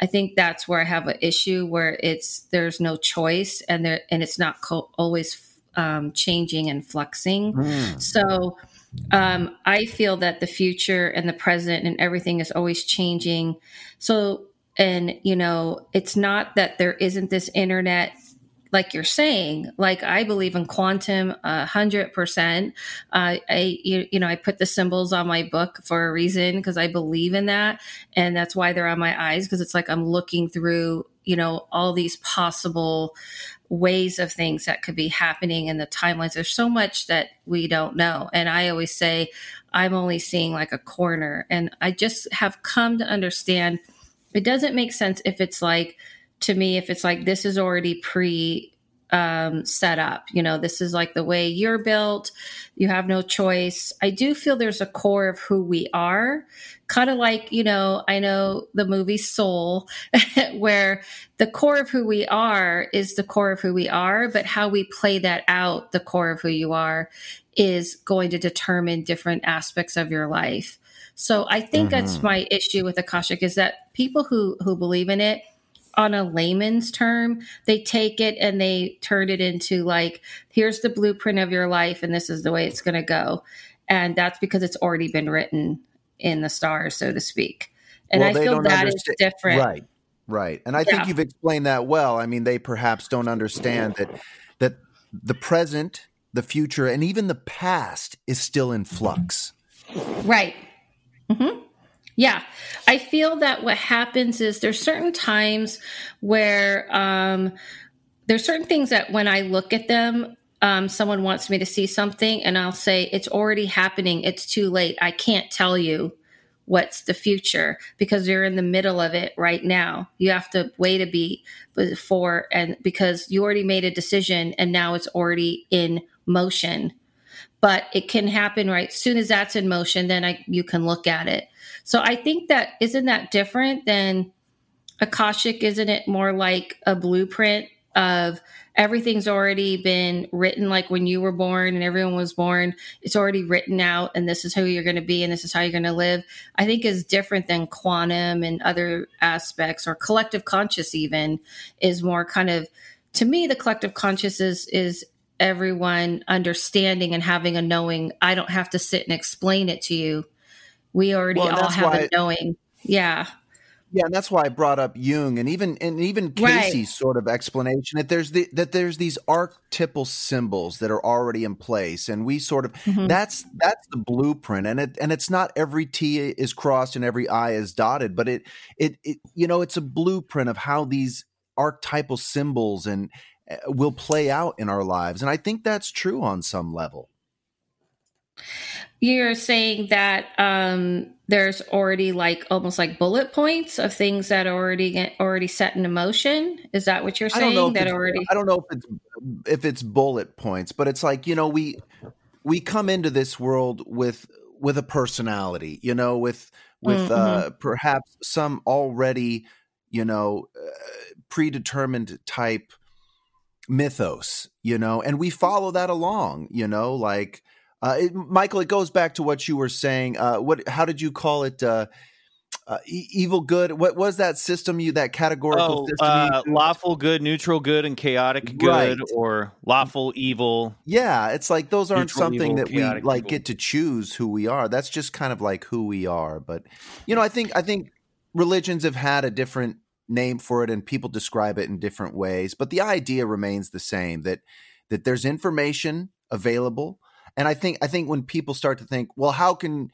i think that's where i have an issue where it's there's no choice and there and it's not co- always um, changing and fluxing. Mm. so um, I feel that the future and the present and everything is always changing. So, and you know, it's not that there isn't this internet like you're saying, like I believe in quantum a hundred percent. I, you, you know, I put the symbols on my book for a reason because I believe in that. And that's why they're on my eyes. Cause it's like, I'm looking through, you know, all these possible ways of things that could be happening in the timelines. There's so much that we don't know. And I always say, I'm only seeing like a corner. And I just have come to understand it doesn't make sense if it's like, to me if it's like this is already pre um, set up. You know, this is like the way you're built. You have no choice. I do feel there's a core of who we are, kind of like, you know, I know the movie Soul, where the core of who we are is the core of who we are, but how we play that out, the core of who you are, is going to determine different aspects of your life. So I think mm-hmm. that's my issue with Akashic is that people who who believe in it on a layman's term, they take it and they turn it into like, here's the blueprint of your life, and this is the way it's going to go. And that's because it's already been written in the stars, so to speak. And well, I feel that understand. is different. Right. Right. And I yeah. think you've explained that well. I mean, they perhaps don't understand that that the present, the future, and even the past is still in flux. Right. Mm-hmm. Yeah, I feel that what happens is there's certain times where um, there's certain things that when I look at them, um, someone wants me to see something, and I'll say it's already happening. It's too late. I can't tell you what's the future because you're in the middle of it right now. You have to wait a beat before, and because you already made a decision, and now it's already in motion. But it can happen right soon as that's in motion. Then I, you can look at it so I think that isn't that different than Akashic? Isn't it more like a blueprint of everything's already been written like when you were born and everyone was born it's already written out and this is who you're going to be and this is how you're going to live i think is different than quantum and other aspects or collective conscious even is more kind of to me the collective conscious is is everyone understanding and having a knowing i don't have to sit and explain it to you we already well, all have a knowing. Yeah. Yeah, and that's why I brought up Jung and even and even Cayce's right. sort of explanation that there's the that there's these archetypal symbols that are already in place, and we sort of mm-hmm. that's that's the blueprint, and it and it's not every T is crossed and every I is dotted, but it it, it you know it's a blueprint of how these archetypal symbols and uh, will play out in our lives, and I think that's true on some level. You're saying that um, there's already like almost like bullet points of things that are already get, already set in motion. Is that what you're saying? That already? I don't know if it's if it's bullet points, but it's like you know we we come into this world with with a personality, you know, with with mm-hmm. uh, perhaps some already you know uh, predetermined type mythos, you know, and we follow that along, you know, like uh, it, Michael, it goes back to what you were saying. Uh, what? How did you call it? Uh, uh evil good. What was that system? You that categorical oh, system? Uh, lawful good, neutral good, and chaotic good, right. or lawful evil. Yeah, it's like those aren't something evil, that we like evil. get to choose who we are. That's just kind of like who we are. But you know, I think I think religions have had a different name for it, and people describe it in different ways. But the idea remains the same that that there's information available and I think I think when people start to think, well, how can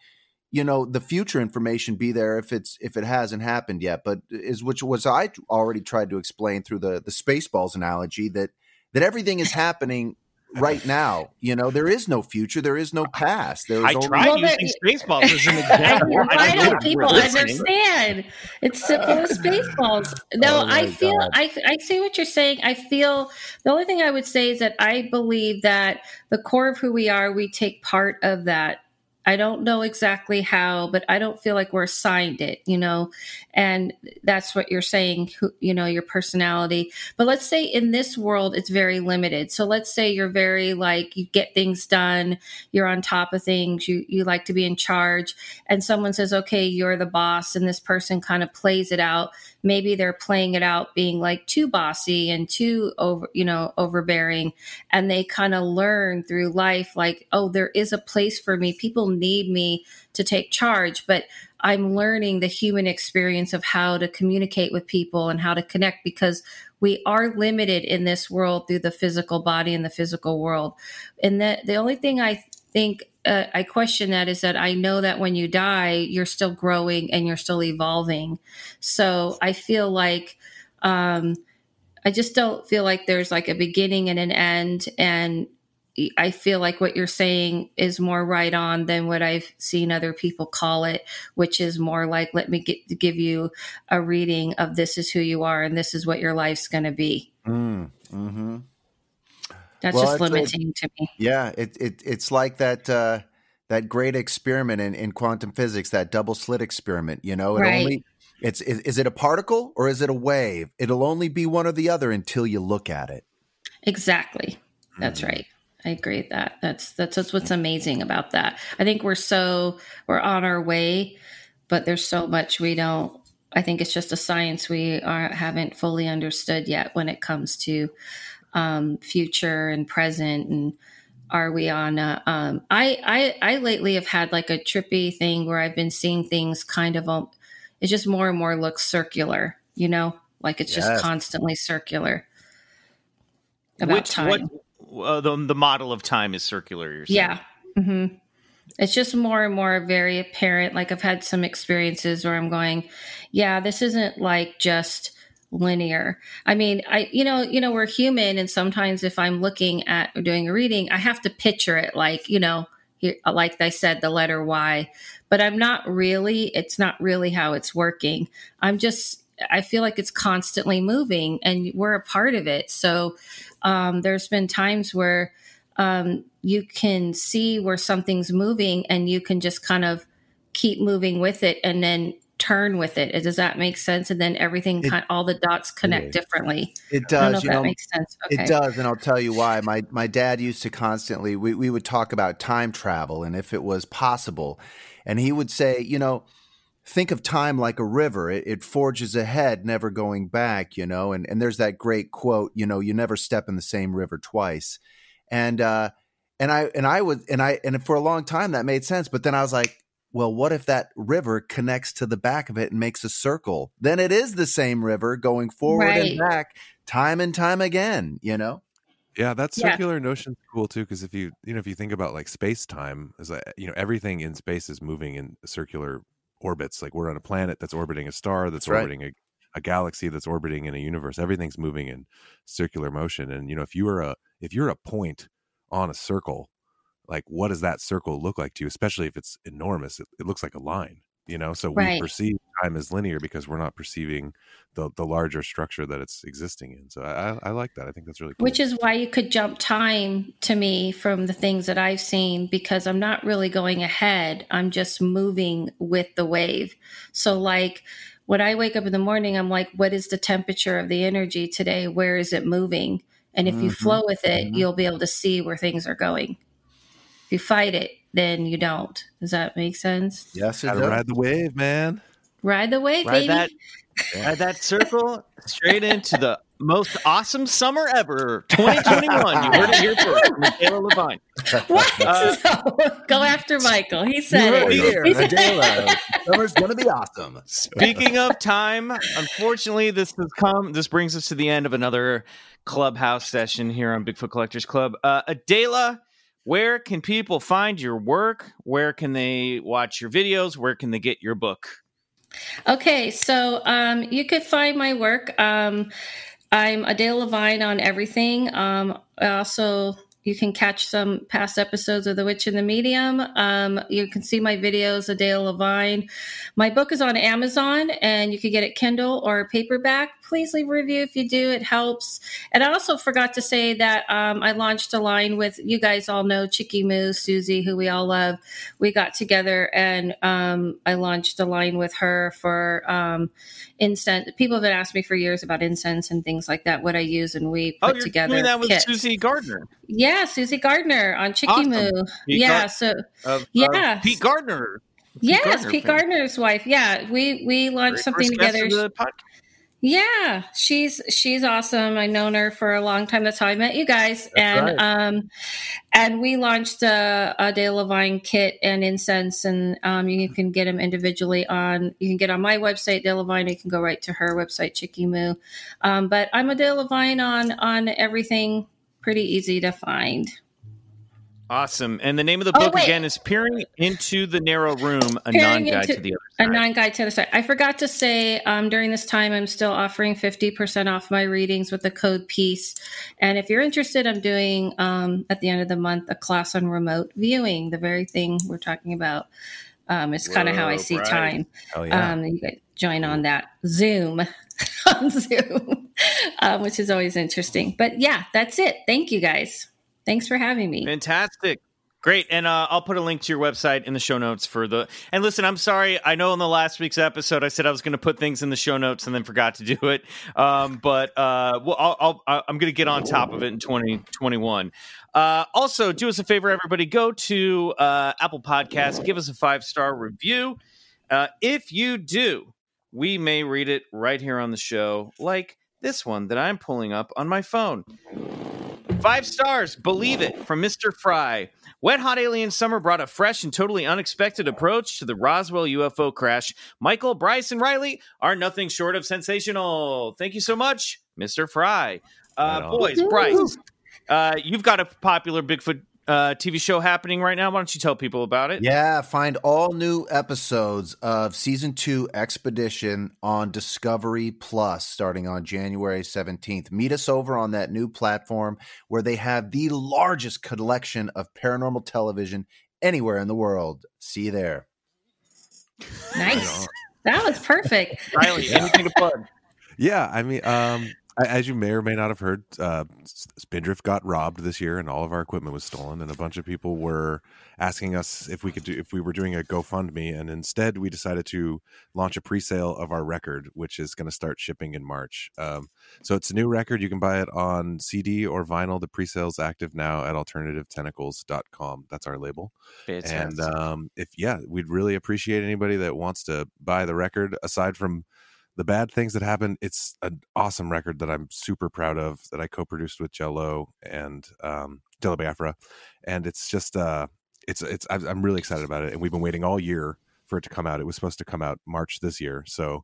you know the future information be there if it's if it hasn't happened yet? But is which was I already tried to explain through the the spaceballs analogy that that everything is happening right now. You know, there is no future, there is no past. There is I only- tried well, using Spaceballs as an example. Why don't people understand? It's simple as Spaceballs. No, oh I feel I I see what you're saying. I feel the only thing I would say is that I believe that the core of who we are, we take part of that I don't know exactly how, but I don't feel like we're assigned it, you know, and that's what you're saying, you know, your personality. But let's say in this world, it's very limited. So let's say you're very like, you get things done, you're on top of things, you, you like to be in charge, and someone says, okay, you're the boss, and this person kind of plays it out maybe they're playing it out being like too bossy and too over, you know, overbearing. And they kind of learn through life, like, oh, there is a place for me. People need me to take charge. But I'm learning the human experience of how to communicate with people and how to connect because we are limited in this world through the physical body and the physical world. And that the only thing I think uh, I question that is that I know that when you die, you're still growing and you're still evolving. So I feel like, um, I just don't feel like there's like a beginning and an end. And I feel like what you're saying is more right on than what I've seen other people call it, which is more like, let me get, give you a reading of this is who you are and this is what your life's going to be. Mm, hmm That's Well, just limiting to me. Yeah, it, it it's like that uh, that great experiment in, in quantum physics, that double slit experiment. You know, it Right. only it's is, is it a particle or is it a wave? It'll only be one or the other until you look at it. Exactly. That's right. I agree with that. That's that's that's what's amazing about that. I think we're so we're on our way, but there's so much we don't. I think it's just a science we are haven't fully understood yet when it comes to um, future and present and are we on a, um, I, I i lately have had like a trippy thing where i've been seeing things kind of um, it just more and more looks circular you know like it's Yes. just constantly circular about Which time what uh, the the model of time is circular? You're saying. yeah hmm it's just more and more very apparent like i've had some experiences where i'm going yeah this isn't like just linear. I mean i you know you know we're human and sometimes if i'm looking at or doing a reading i have to picture it like you know like i said the letter y. But i'm not really it's not really how it's working. I'm just i feel like it's constantly moving and we're a part of it. So um, there's been times where um, you can see where something's moving and you can just kind of keep moving with it and then turn with it. Does that make sense? And then everything, It- all the dots connect differently. It I don't know does. if You that know, makes sense. Okay. It does, and I'll tell you why. My my dad used to constantly we, we would talk about time travel and if it was possible. And he would say, you know, think of time like a river. It, it forges ahead, never going back, you know, and, and there's that great quote, you know, you never step in the same river twice. And uh and I and I would and I and for a long time that made sense. But then I was like, well, what if that river connects to the back of it and makes a circle? Then it is the same river going forward and back time and time again, you know? Yeah, that Yeah. circular notion's cool too because if you you know if you think about like space time is like you know everything in space is moving in circular orbits. Like we're on a planet that's orbiting a star that's, That's right. orbiting a, a galaxy that's orbiting in a universe. Everything's moving in circular motion. And you know if you are a if you're a point on a circle, like what does that circle look like to you? Especially if it's enormous, it, it looks like a line. You know, so we perceive time as linear because we're not perceiving the the larger structure that it's existing in. So I, I, like that. I think that's really cool. Which is why you could jump time to me from the things that I've seen because I'm not really going ahead. I'm just moving with the wave. So, like, when I wake up in the morning, I'm like, what is the temperature of the energy today? Where is it moving? And if you Mhm. flow with it, Mhm. you'll be able to see where things are going. If you fight it, then you don't. Does that make sense? Yes, it does. ride the wave, man. Ride the wave, Ride baby. that, ride that circle straight into the most awesome summer ever, 2021. You heard it here first, from Michaela Lavine. What? Uh, Go after Michael. He said heard it. it here, He said- Summer's gonna be awesome. Speaking of time, unfortunately, this has come. This brings us to the end of another clubhouse session here on Bigfoot Collectors Club. Uh, Adela, where can people find your work? Where can they watch your videos? Where can they get your book? Okay, so um, you could find my work. Um, I'm Adela Lavine on everything. Um, also, you can catch some past episodes of The Witch in the Medium. Um, you can see my videos, Adela Lavine. My book is on Amazon, and you can get it Kindle or paperback. Please leave a review if you do; it helps. And I also forgot to say that um, I launched a line with you guys all know Chicky Moo, Susie, who we all love. We got together and um, I launched a line with her for um, incense. People have been asking me for years about incense and things like that, what I use, and we Oh, put you're together doing that with kits. Susie Gardner. Yeah, Susie Gardner on Chicky Awesome. Moo. Pete yeah, Gar- so Yes. Pete Gardner. yes, Gardner Pete. Gardner's wife. Yeah, we we launched Very something together. Of the podcast. Yeah, she's she's awesome. I've known her for a long time. That's how I met you guys. and right. um and we launched a, Adela Lavine kit and incense and um you can get them individually on you can get on my website, Dale Lavine, you can go right to her website, Chicky Moo. Um, but I'm Adela Lavine on on everything pretty easy to find. Awesome. And the name of the Oh, book wait. again is Peering into the Narrow Room, a Peering non guide to the other A side. nine guide to the side. I forgot to say um, during this time, I'm still offering 50% off my readings with the code PEACE. And if you're interested, I'm doing um, at the end of the month a class on remote viewing, the very thing we're talking about. Um, it's kind of how I see Bryce. time. Hell yeah. Um, you guys join on that Zoom on Zoom, um, which is always interesting. But yeah, that's it. Thank you guys. Thanks for having me. Fantastic. Great. And uh, I'll put a link to your website in the show notes for the. And listen, I'm sorry. I know in the last week's episode, I said I was going to put things in the show notes and then forgot to do it. Um, but uh, well, I'll, I'll, I'm going to get on top of it in 2021. Uh, also, do us a favor, everybody. Go to uh, Apple Podcasts, give us a five star review. Uh, if you do, we may read it right here on the show, like this one that I'm pulling up on my phone. Five stars, believe it, from Mr. Fry. Wet Hot Alien Summer brought a fresh and totally unexpected approach to the Roswell UFO crash. Michael, Bryce, and Riley are nothing short of sensational. Thank you so much, Mr. Fry. Uh, boys, Bryce, uh, you've got a popular Bigfoot uh, TV show happening right now. Why don't you tell people about it? Yeah, find all new episodes of season two Expedition on Discovery Plus starting on January 17th. Meet us over on that new platform where they have the largest collection of paranormal television anywhere in the world. See you there. Nice. That was perfect. Riley, anything to plug? Yeah, I mean, um, a- as you may or may not have heard, uh, Spindrift got robbed this year, and all of our equipment was stolen. And a bunch of people were asking us if we could do if we were doing a GoFundMe, and instead we decided to launch a pre-sale of our record, which is going to start shipping in March. Um, so it's a new record. You can buy it on CD or vinyl. The pre-sale's active now at alternativetentacles.com. That's our label. and um, if yeah we'd really appreciate anybody that wants to buy the record aside from the bad things that happened it's an awesome record that i'm super proud of that i co-produced with jello and um jello biafra and it's just uh it's it's I'm I'm really excited about it and we've been waiting all year for it to come out. It was supposed to come out march this year so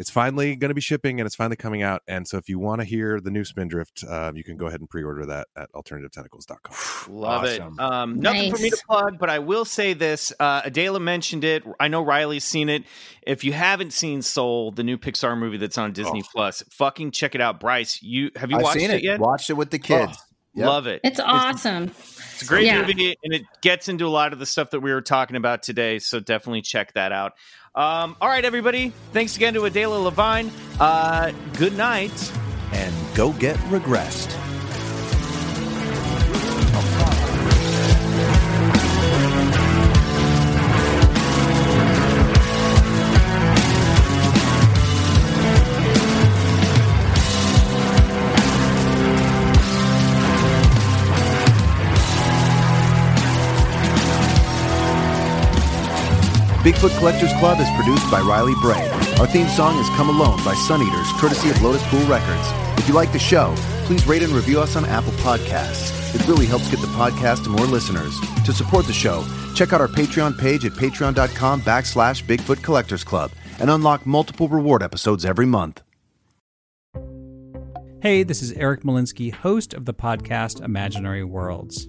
it's finally going to be shipping and it's finally coming out and so if you want to hear the new spindrift uh, you can go ahead and pre-order that at alternativetentacles.com Love Awesome. it. Um, nothing for me to plug, but I will say this. Uh, Adela mentioned it. I know Riley's seen it. If you haven't seen Soul, the new Pixar movie that's on Disney Plus, fucking check it out. Bryce, you have you I've watched seen it, yet? Watched it with the kids. Yep. Love it. It's awesome. It's a great Yeah. movie, and it gets into a lot of the stuff that we were talking about today. So definitely check that out. Um, all right, everybody. Thanks again to Adela Lavine. Uh, good night. And go get regressed. Bigfoot Collectors Club is produced by Riley Bray. Our theme song is Come Alone by Suneaters, courtesy of Lotuspool Records. If you like the show, please rate and review us on Apple Podcasts. It really helps get the podcast to more listeners. To support the show, check out our Patreon page at patreon.com backslash Bigfoot Collectors Club and unlock multiple reward episodes every month. Hey, this is Eric Molinsky, host of the podcast Imaginary Worlds.